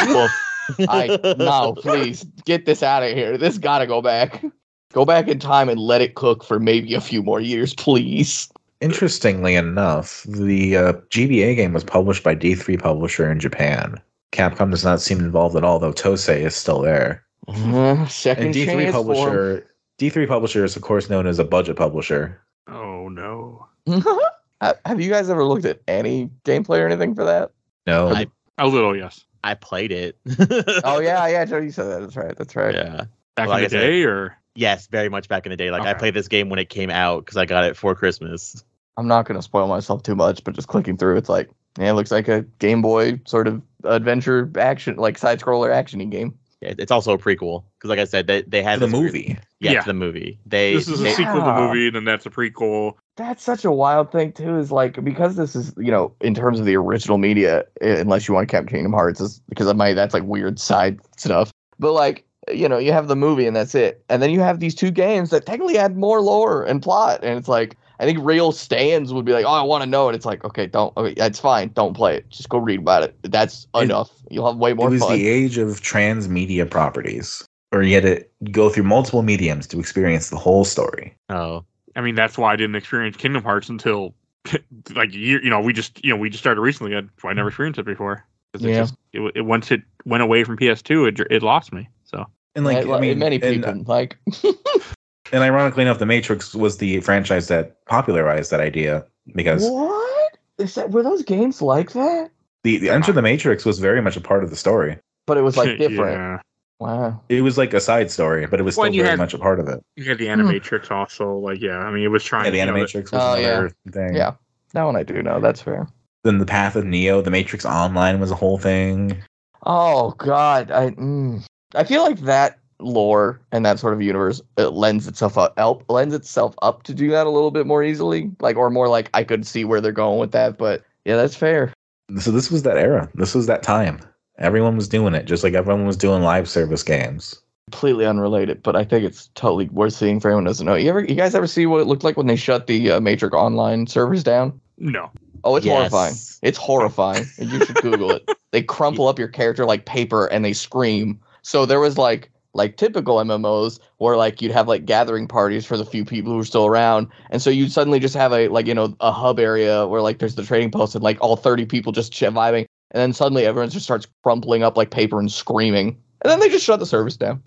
I no, please get this out of here. This got to go back. Go back in time and let it cook for maybe a few more years, please. Interestingly enough, the uh, GBA game was published by D3 Publisher in Japan. Capcom does not seem involved at all, though Tosei is still there. Uh, second And D3 chance for 'em. Publisher, D3 Publisher is of course known as a budget publisher. Oh no. Have you guys ever looked at any gameplay or anything for that? No, I- A little, yes. I played it. Oh yeah, yeah, Joe, you said that. That's right. That's right. yeah. Back Like in I the said- day, or Yes, very much back in the day. Like I played this game when it came out because I got it for Christmas. I'm not gonna spoil myself too much, but just clicking through, it's like, yeah, it looks like a Game Boy sort of adventure action, like side scroller actiony game. Yeah, it's also a prequel because, like I said, they they had the this weird- movie. yeah, Yeah. to the movie. They, this is a they- sequel to the Yeah. movie, then that's a prequel. That's such a wild thing too. Is like because this is you know in terms of the original media, unless you want to count Kingdom Hearts, is because of my that's like weird side stuff. But like you know you have the movie and that's it, and then you have these two games that technically add more lore and plot, and it's like I think real stands would be like, oh, I want to know, and it's like, okay, don't, okay, that's fine, don't play it, just go read about it. That's It- enough. You'll have way more. It was fun. the age of transmedia properties, or you had to go through multiple mediums to experience the whole story. oh, I mean, that's why I didn't experience Kingdom Hearts until like year. You know, we just you know we just started recently. That's why I never experienced it before. 'Cause it Yeah. just it, w- it once it went away from PS2, it it lost me. So And like, Like, I mean, many and- people like And ironically enough, The Matrix was the franchise that popularized that idea because what is that? Were those games like that? the, the Enter the Matrix was very much a part of the story. But it was like different. yeah. Wow. It was like a side story, but it was still Well, very had- much a part of it. You had the Hmm. Animatrix also. Like yeah, I mean it was trying. Yeah, the you know, Animatrix was Oh, yeah. another thing. Yeah. That one I do know. That's fair. Then the Path of Neo, the Matrix Online was a whole thing. Oh God, I mm. I feel like that lore and that sort of universe it lends itself up help lends itself up to do that a little bit more easily, like or more like I could see where they're going with that. But yeah, that's fair. So this was that era. This was that time. Everyone was doing it, just like everyone was doing live service games. Completely unrelated, but I think it's totally worth seeing for anyone who doesn't know. You ever, you guys ever see what it looked like when they shut the uh, Matrix Online servers down? No. Oh, it's Yes. horrifying. It's horrifying. and you should Google it. They crumple up your character like paper and they scream. So there was like like typical MMOs where like you'd have like gathering parties for the few people who are still around. And so you'd suddenly just have a like, you know, a hub area where like there's the trading post and like all 30 people just ch- vibing. And then suddenly everyone just starts crumpling up like paper and screaming. And then they just shut the service down.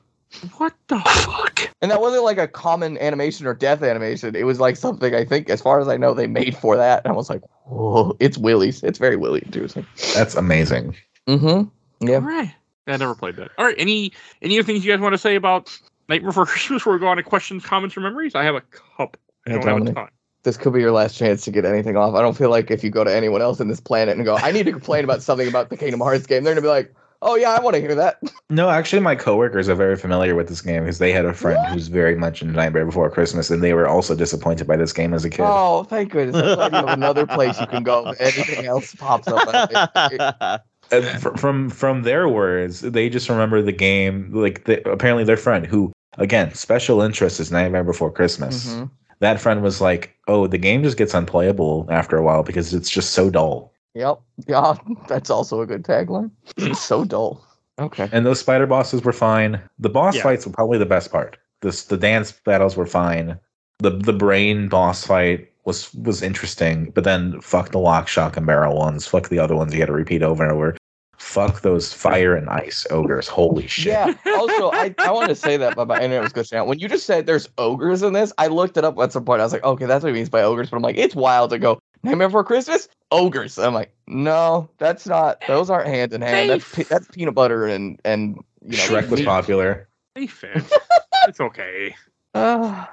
What the fuck? And that wasn't like a common animation or death animation. It was like something I think, as far as I know, they made for that. And I was like, whoa, it's Willie's. It's very Willy inducing. That's amazing. Mm-hmm. Yeah. All right. I never played that. All right. Any any other things you guys want to say about Nightmare Before Christmas before we go on to questions, comments, or memories? I have a couple. I don't have a ton. This could be your last chance to get anything off. I don't feel like if you go to anyone else in this planet and go, I need to complain about something about the Kingdom Hearts game, they're gonna be like, Oh yeah, I want to hear that. No, actually, my coworkers are very familiar with this game because they had a friend What? who's very much into Nightmare Before Christmas, and they were also disappointed by this game as a kid. Oh, thank goodness. I'm glad you have another place you can go if anything else pops up. And fr- from from their words, they just remember the game. Like the, apparently, their friend, who again special interest is Nightmare Before Christmas. Mhm. That friend was like, "Oh, the game just gets unplayable after a while because it's just so dull." Yep. Yeah, that's also a good tagline. It's so dull. Okay. And those spider bosses were fine. The boss Yeah. fights were probably the best part. This the dance battles were fine. The the brain boss fight was was interesting, but then fuck the lock, shock, and barrel ones. Fuck the other ones you had to repeat over and over. Fuck those fire and ice ogres. Holy shit. Yeah. Also, I, I want to say that, but my internet was glitching out. When you just said there's ogres in this, I looked it up at some point. I was like, okay, that's what he means by ogres. But I'm like, it's wild to go Nightmare Before Christmas, ogres. I'm like, no, that's not. Those aren't hand in hand. That's pe- that's peanut butter and and you know. Shrek was meat. popular. They fit. it's okay. Ah,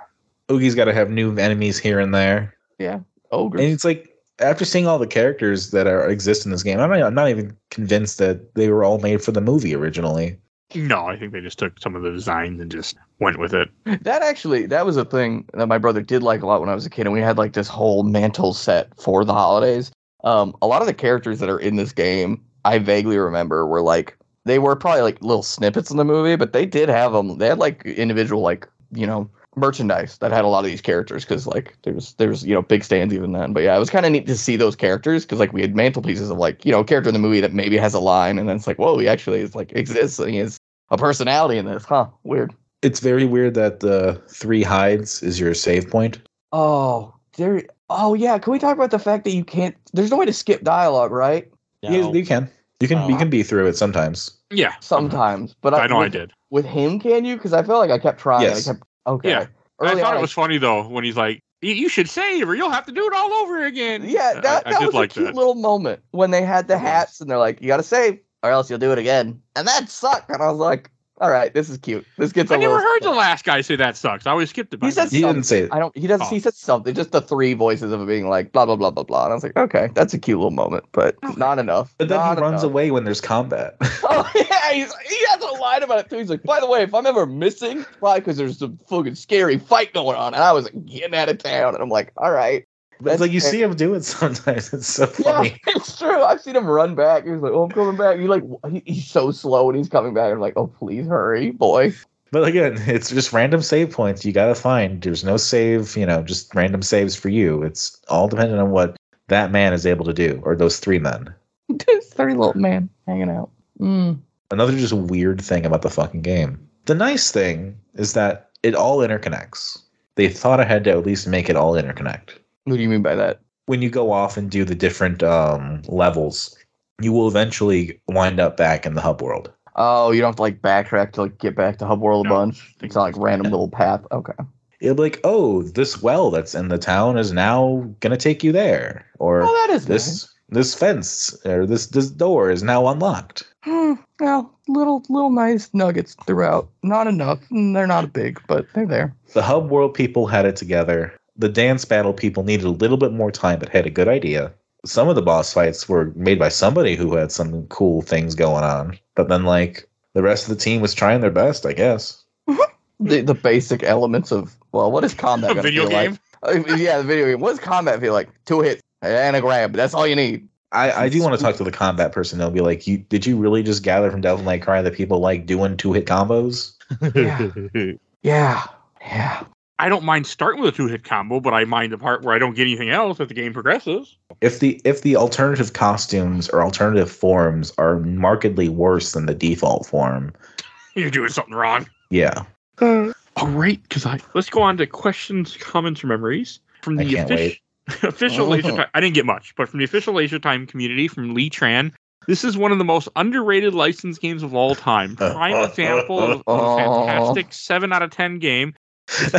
Oogie's got to have new enemies here and there. Yeah. Ogres. And it's like after seeing all the characters that are exist in this game, I'm not, I'm not even convinced that they were all made for the movie originally. No, I think they just took some of the designs and just went with it. That actually, that was a thing that my brother did like a lot when I was a kid, and we had like this whole mantle set for the holidays. Um, a lot of the characters that are in this game, I vaguely remember were like they were probably like little snippets in the movie, but they did have them. They had like individual like you know merchandise that had a lot of these characters because like there's there's you know big stands even then. But yeah, it was kind of neat to see those characters because like we had mantelpieces of like you know a character in the movie that maybe has a line and then it's like whoa he actually is like exists and he has a personality in this, huh? Weird. It's very weird that the three hides is your save point. Oh, there. Oh yeah, can we talk about the fact that you can't? There's no way to skip dialogue, right? You, you can. You can you Oh. can be through it sometimes. Yeah. Sometimes, but I know I did. With him, can you? Because I felt like I kept trying. Yes. I kept okay. Yeah. I thought on, it was funny though when he's like, "You- "You should save, or you'll have to do it all over again." Yeah, that, I, that did was like a cute that. little moment when they had the hats and they're like, "You got to save, or else you'll do it again," and that sucked. And I was like, "All right, this is cute. This gets a I never little." heard the last guy say that sucks. I always skipped it. by He said. He didn't say it. I don't. He doesn't. Oh. He said something. Just the three voices of it being like blah blah blah blah blah. And I was like, okay, that's a cute little moment, but oh. not enough. But then Not he runs enough. away when there's combat. Oh yeah, he's, he has a line about it too. He's like, by the way, if I'm ever missing, it's probably because there's some fucking scary fight going on, and I was like, getting out of town, and I'm like, all right. But it's like you That's- see him do it sometimes. It's so funny. Yeah, it's true. I've seen him run back. He's like, "Oh, I'm coming back." He like, he, he's so slow, and he's coming back. I'm like, "Oh, please hurry, boy." But again, it's just random save points you gotta find. There's no save, you know, just random saves for you. It's all dependent on what that man is able to do, or those three men. this dirty little man hanging out. Mm. Another just weird thing about the fucking game. The nice thing is that it all interconnects. They thought ahead to at least make it all interconnect. What do you mean by that? When you go off and do the different um, levels, you will eventually wind up back in the hub world. Oh, you don't have to like backtrack to like get back to Hub World a bunch. It's not like random little path. Okay. It'll be like, oh, this well that's in the town is now gonna take you there, or Oh, that is this this fence or this this door is now unlocked. Hmm, well, little little nice nuggets throughout. Not enough. They're not big, but they're there. The hub world people had it together. The dance battle people needed a little bit more time, but had a good idea. Some of the boss fights were made by somebody who had some cool things going on, but then like the rest of the team was trying their best, I guess. The the basic elements of well, what is combat A gonna video feel game. like? Uh, yeah, the video game. What does combat feel like? Two hits and a grab. That's all you need. I, I do want to talk to the combat person. They'll be like, "You did you really just gather from Devil May Cry that people like doing two hit combos?" yeah. Yeah, yeah. I don't mind starting with a two hit combo, but I mind the part where I don't get anything else as the game progresses. If the if the alternative costumes or alternative forms are markedly worse than the default form, You're doing something wrong. yeah, All right, because I let's go on to questions, comments, or memories from I the can't offici- official Laser Oh. Time. I didn't get much, but from the official Laser Time community from Lee Tran. This is one of the most underrated licensed games of all time. Prime example of, of a fantastic seven out of ten game.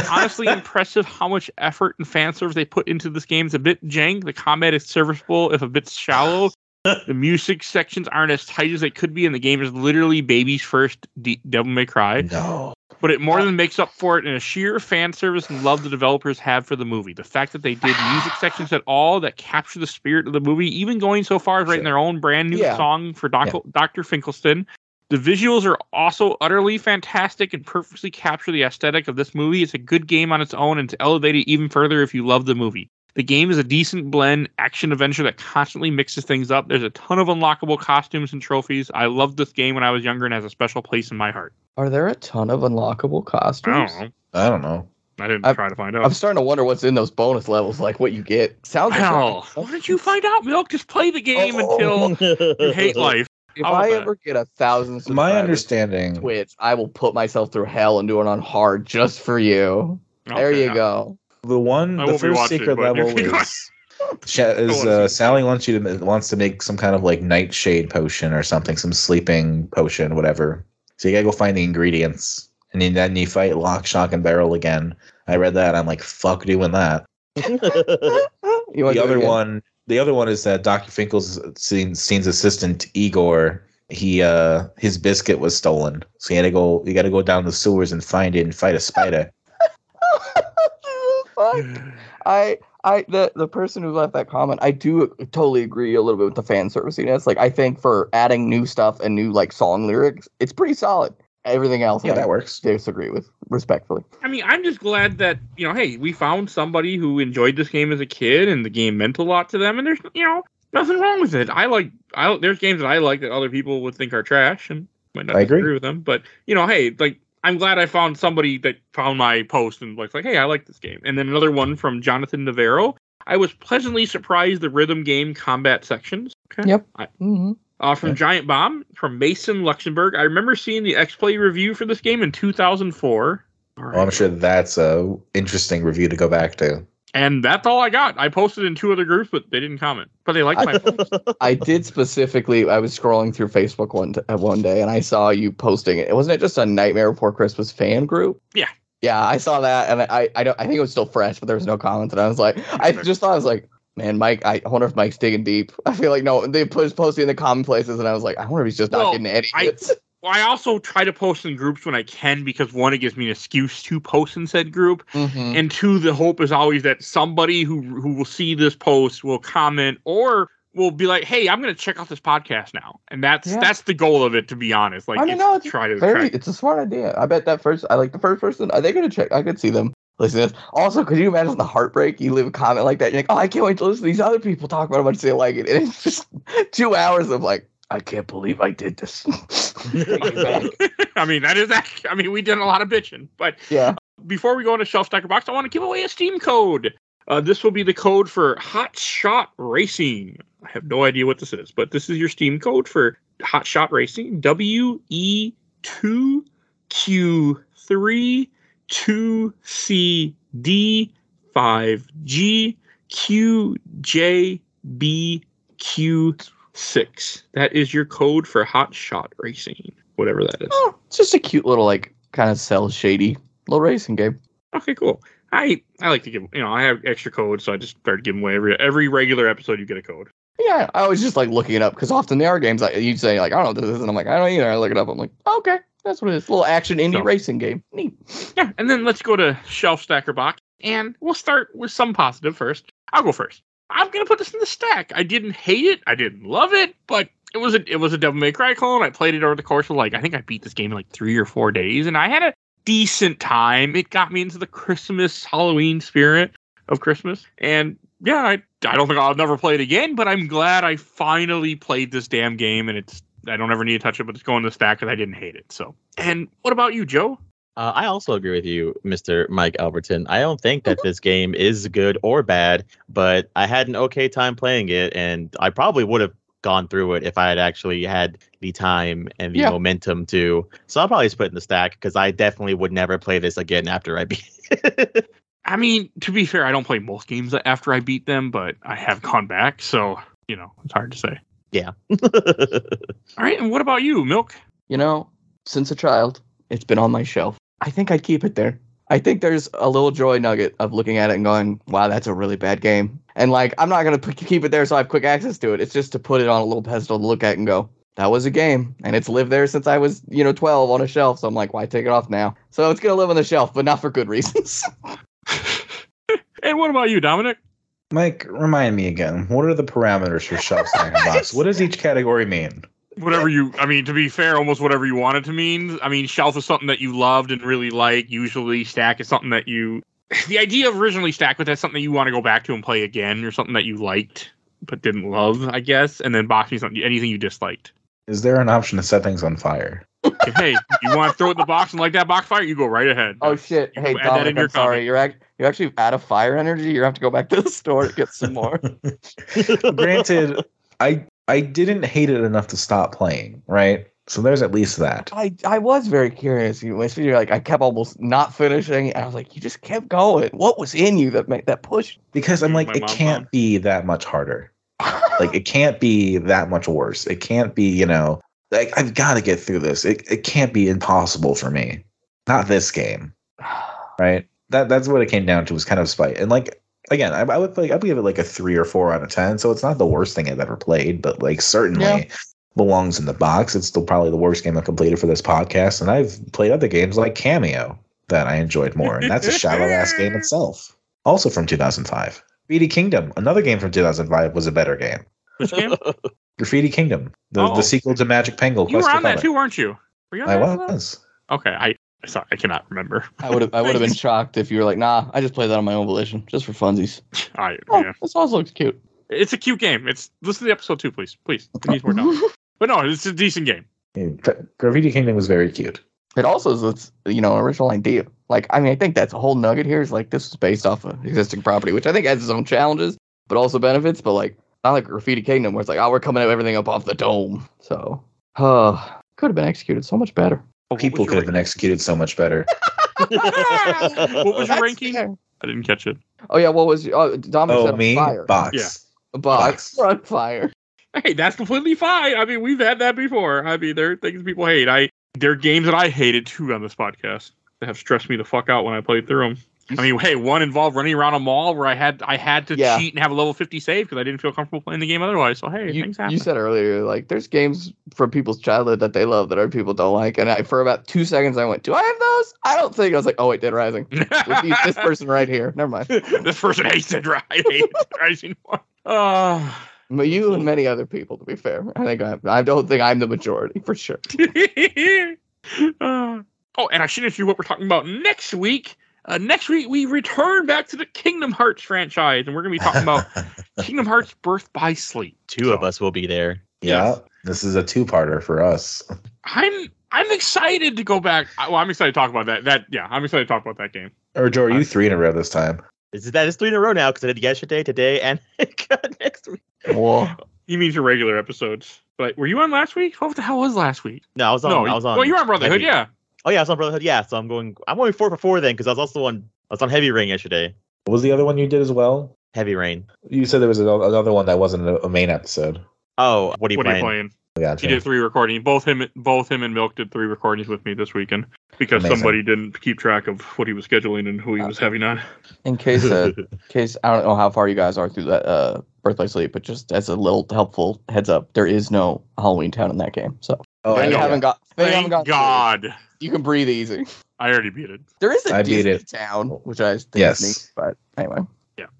Honestly, impressive how much effort and fan service they put into this game. It's a bit jank. The combat is serviceable, if a bit shallow. the music sections aren't as tight as they could be, and the game is literally baby's first D- Devil May Cry no. but it more than makes up for it in a sheer fan service and love the developers have for the movie. The fact that they did music sections at all that capture the spirit of the movie, even going so far as writing their own brand new Yeah. song for Doc- Dr. Finkelstein. The visuals are also utterly fantastic and perfectly capture the aesthetic of this movie. It's a good game on its own and to elevate it even further if you love the movie. The game is a decent blend action adventure that constantly mixes things up. There's a ton of unlockable costumes and trophies. I loved this game when I was younger and has a special place in my heart. Are there a ton of unlockable I costumes? don't know. I don't know. I didn't I've- try to find out. I'm starting to wonder what's in those bonus levels, like what you get. Sounds like Hell, why don't you find out, Milk? Just play the game oh. until you hate life. If How about I that? ever get a thousand My subscribers on understanding. Twitch, I will put myself through hell and do it on hard just for you. there Okay, you go. The one, I the won't be first watching, secret but level if you- is, Sha- is wanna uh, see. Sally wants you to wants to make some kind of like nightshade potion or something, some sleeping potion, whatever. So you gotta go find the ingredients, and then- then you fight Lock, Shock, and Barrel again. I read that. I'm like, fuck, doing that. You wanna the do it other again? one, the other one is that Dr. Finkel's scene, scene's assistant Igor. He uh his biscuit was stolen, so he had to go. You got to go down the sewers and find it and fight a spider. I I the the person who left that comment, I do totally agree a little bit with the fan serviciness. Like I think for adding new stuff and new like song lyrics, it's pretty solid. Everything else, Yeah, I that works. disagree with respectfully. I mean, I'm just glad that you know, hey, we found somebody who enjoyed this game as a kid, and the game meant a lot to them, and there's you know nothing wrong with it. I like, I there's games that I like that other people would think are trash, and might not I agree. with them, but you know, hey, like. I'm glad I found somebody that found my post and was like, hey, I like this game. And then another one from Jonathan Navarro. I was pleasantly surprised the rhythm game combat sections. Okay. Yep. I, hmm uh, from. Giant Bomb from Mason Luxembourg. I remember seeing the X Play review for this game in 2004. All Well, I'm sure that's a interesting review to go back to. And that's all I got. I posted in two other groups, but they didn't comment. But they liked my post. I did specifically. I was scrolling through Facebook one t- uh, one day, and I saw you posting it. Wasn't it just a Nightmare Before Christmas fan group? Yeah. Yeah, I saw that, and I I don't. I think it was still fresh, but there was no comments, and I was like, I just thought I was like, man, Mike. I wonder if Mike's digging deep. I feel like no, they put posting in the common places, and I was like, I wonder if he's just not getting any I- Well, I also try to post in groups when I can because one, it gives me an excuse to post in said group, Mhm. and two, the hope is always that somebody who who will see this post will comment or will be like, "Hey, I'm going to check out this podcast now," and that's Yeah. that's the goal of it. To be honest, like I mean, it's try to Very, track- it's a smart idea. I bet that first. I like the first person. Are they gonna check? I could see them listen to this. Also, could you imagine the heartbreak? You leave a comment like that. You're like, oh, I can't wait to listen to these other people talk about how much they like it. And it's just two hours of like, I can't believe I did this. I mean, that is act- I mean, we did a lot of bitching, but yeah. before we go into shelf stacker box, I want to give away a Steam code. Uh, this will be the code for Hot Shot Racing. I have no idea what this is, but this is your Steam code for Hot Shot Racing. W E two Q three two C D five G Q J B Q six. That is your code for Hot Shot Racing, whatever that is. Oh, it's just a cute little like kind of cell shady little racing game. Okay, cool. I I like to give you know I have extra codes, so I just started giving away every every regular episode. You get a code. Yeah, I was just like looking it up because often there are games like you say like I don't know this is, and I'm like I don't either. I look it up. I'm like okay, that's what it is. little action indie So- racing game. Neat. Yeah, and then let's go to shelf stacker box, and we'll start with some positive first. I'll go first. I'm gonna put this in the stack. I didn't hate it. I didn't love it, but it was a it was a Devil May Cry clone. I played it over the course of like I think I beat this game in like three or four days, and I had a decent time. It got me into the Christmas Halloween spirit of Christmas, and yeah, I I don't think I'll never play it again, but I'm glad I finally played this damn game, and it's I don't ever need to touch it, but it's going to the stack because I didn't hate it. So, and what about you, Joe? Uh, I also agree with you, Mr. Mike Albertin. I don't think that this game is good or bad, but I had an okay time playing it, and I probably would have gone through it if I had actually had the time and the Yeah. momentum to. So I'll probably just put it in the stack because I definitely would never play this again after I beat it. I mean, to be fair, I don't play most games after I beat them, but I have gone back, so you know it's hard to say. Yeah. All right, and what about you, Milk? You know, since a child, it's been on my shelf. I think I'd keep it there. I think there's a little joy nugget of looking at it and going, "Wow, that's a really bad game." And like, I'm not gonna p- keep it there so I have quick access to it. It's just to put it on a little pedestal to look at and go, "That was a game," and it's lived there since I was, you know, 12 on a shelf. So I'm like, why take it off now? So it's gonna live on the shelf, but not for good reasons. and what about you, Dominic? Mike, remind me again. What are the parameters for shelf stacker box? What does each category mean? Whatever you, I mean, to be fair, almost whatever you want it to mean. I mean, shelf is something that you loved and really like. Usually, stack is something that you. The idea of originally stack with that's something you want to go back to and play again, or something that you liked but didn't love, I guess. And then box means something anything you disliked. Is there an option to set things on fire? Hey, you want to throw it in the box and like that box fire, you go right ahead. oh shit! You Hey, add Dominic, in your I'm sorry. comment. You're act- you're actually out of fire energy. You have to go back to the store to get some more. Granted, I I didn't hate it enough to stop playing, right? So there's at least that. I, I was very curious. You especially like I kept almost not finishing, and I was like, you just kept going. What was in you that made that push? Because I'm My like, it can't found- be that much harder. Like it can't be that much worse. It can't be, you know, like I've got to get through this. It it can't be impossible for me. Not this game, right? That that's what it came down to was kind of spite. And like again, I, I would like I'd give it like a three or four out of ten. So it's not the worst thing I've ever played, but like certainly Yeah. belongs in the box. It's still probably the worst game I've completed for this podcast. And I've played other games like Kameo that I enjoyed more, and that's a shallow ass game itself. Also from 2005. Graffiti Kingdom, another game from 2005, was a better game. Which game? Graffiti Kingdom, the, Oh. the sequel to Magic Pengel. You were Quest for on that too, weren't you? Were you on I that as well? was. Okay, I sorry, I cannot remember. I would have I would have been shocked if you were like, nah, I just played that on my own volition, just for funsies. I Oh, yeah. this also looks cute. It's a cute game. It's listen to the episode too, please, please. It needs more time. but no, it's a decent game. Yeah, Graffiti Kingdom was very cute. It also is it's you know original idea. Like I mean, I think that's a whole nugget here. Is like this was based off of existing property, which I think has its own challenges, but also benefits. But like not like Graffiti Kingdom, where it's like oh we're coming at everything up off the dome. So, uh, could have been executed so much better. People could your have been executed so much better. what was your ranking? fair. I didn't catch it. Oh yeah, what was oh, Dominic said Oh, on me? fire? Box. Yeah. Box. on fire. Hey, that's completely fine. I mean, we've had that before. I mean, there are things people hate. I there are games that I hated too on this podcast that have stressed me the fuck out when I played through them. I mean, hey, one involved running around a mall where I had I had to Yeah. cheat and have a level fifty save because I didn't feel comfortable playing the game otherwise. So hey, you, things happen. you said earlier, like there's games from people's childhood that they love that other people don't like, and I, for about two seconds I went, "Do I have those?" I don't think. I was like, "Oh wait, Dead Rising." These- this person right here. Never mind. this person hates it, right? Hates Dead Rising one. Uh, But you and many other people, to be fair, I think I, I don't think I'm the majority for sure. Uh, oh, and I should introduce what we're talking about next week. Uh, next week we return back to the Kingdom Hearts franchise, and we're gonna be talking about Kingdom Hearts Birth by Sleep. Two of us will be there. yeah. This is a two-parter for us. I'm I'm excited to go back. I- Well, I'm excited to talk about that. That yeah, I'm excited to talk about that game. Or Joe, are you three in a row this time? Is that is three in a row now? Because I did yesterday, today, and next week. Well, He means your regular episodes. But were you on last week? What the hell was last week? No, I was on. no, I was on. Well, you're on Brotherhood, yeah. Oh yeah, I was on Brotherhood. Yeah, so I'm going. I'm going four for four then because I was also on. I was on Heavy Rain yesterday. What was the other one you did as well? Heavy Rain. You said there was another one that wasn't a, a main episode. Oh, what are you What are playing? you playing? Gotcha. He did three recordings. Both him, both him and Milk did three recordings with me this weekend because Amazing. somebody didn't keep track of what he was scheduling and who he was having on. In case, uh, in case I don't know how far you guys are through that uh, Birth by Sleep, but just as a little helpful heads up, there is no Halloween Town in that game. So Oh, if I you know. haven't got, Thank haven't got God, you can breathe easy. I already beat it. There is a I beat Disney it. Town, which I think Yes. is neat, but anyway.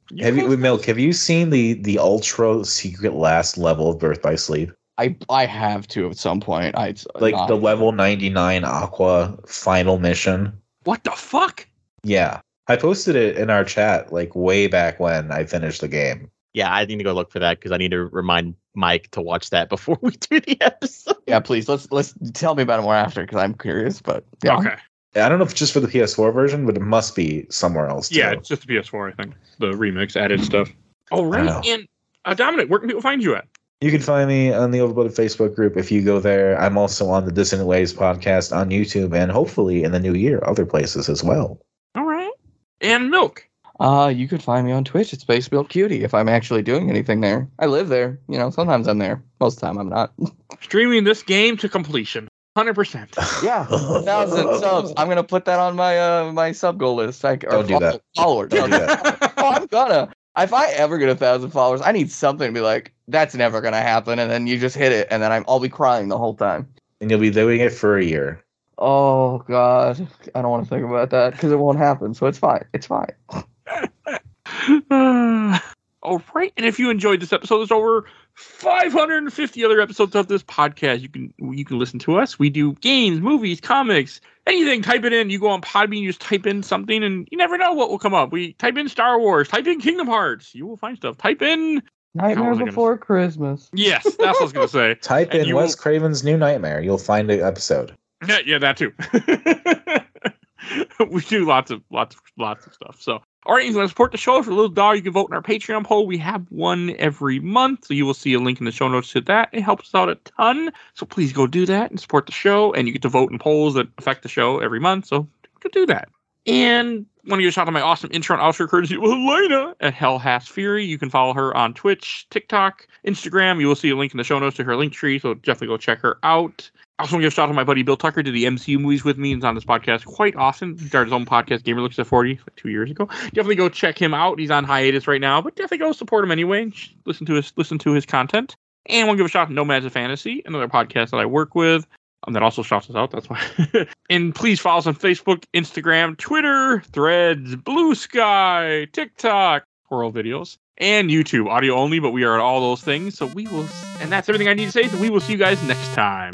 You Have you, with Milk? Have you seen the the ultra secret last level of Birth by Sleep? I I have to at some point. I Like not- the level ninety nine Aqua final mission. What the fuck? Yeah, I posted it in our chat like way back when I finished the game. Yeah, I need to go look for that because I need to remind Mike to watch that before we do the episode. Yeah, please let's let's tell me about it more after because I'm curious. But yeah, Okay. I don't know if it's just for the PS4 version, but it must be somewhere else. Too. Yeah, it's just the PS4, I think. The remix added stuff. Oh, right. And uh, Dominic, where can people find you at? You can find me on the Overloaded Facebook group if you go there. I'm also on the Dissonant Waves podcast on YouTube and hopefully in the new year, other places as well. All right. And Milk. Uh, you could find me on Twitch at Space Milk Cutie if I'm actually doing anything there. I live there. You know, sometimes I'm there. Most of the time I'm not. Streaming this game to completion. 100%. yeah, thousand subs. I'm gonna put that on my uh my sub goal list. Like, or Don't do that. Followers. Don't do that. oh, I'm gonna. If I ever get a thousand followers, I need something to be like, that's never gonna happen, and then you just hit it, and then I'm, I'll be crying the whole time. And you'll be doing it for a year. Oh God, I don't want to think about that because it won't happen. So it's fine. It's fine. Uh, all right. And if you enjoyed this episode, there's over 550 other episodes of this podcast. You can you can listen to us. We do games, movies, comics, anything. Type it in. You go on Podbean, you just type in something, and you never know what will come up. We type in Star Wars, type in Kingdom Hearts. You will find stuff. Type in Nightmare was I gonna Before Christmas. yes, that's what I was gonna say. Type And in Wes will- Craven's New Nightmare. You'll find the episode. Yeah, yeah, that too. we do lots of lots of lots of stuff. So, all right, you want to support the show for a little dollar. You can vote in our Patreon poll. We have one every month, so you will see a link in the show notes to that. It helps us out a ton. So please go do that and support the show. And you get to vote in polls that affect the show every month. So go do that. And want to give a shout out to my awesome intro and outro courtesy of Helena at Hell Hath Fury. You can follow her on Twitch, TikTok, Instagram. You will see a link in the show notes to her link tree, so definitely go check her out. I also want to give a shout out to my buddy Bill Tucker, did the MCU movies with me. He's on this podcast quite often. He started his own podcast, Gamer Looks at 40, like two years ago. Definitely go check him out. He's on hiatus right now, but definitely go support him anyway. Listen to his listen to his content. And I want to give a shout out to Nomads of Fantasy, another podcast that I work with. Um, that also shouts us out. That's why. and please follow us on Facebook, Instagram, Twitter, Threads, Blue Sky, TikTok, Coral videos, and YouTube, audio only. But we are at all those things. So we will, and that's everything I need to say. So we will see you guys next time.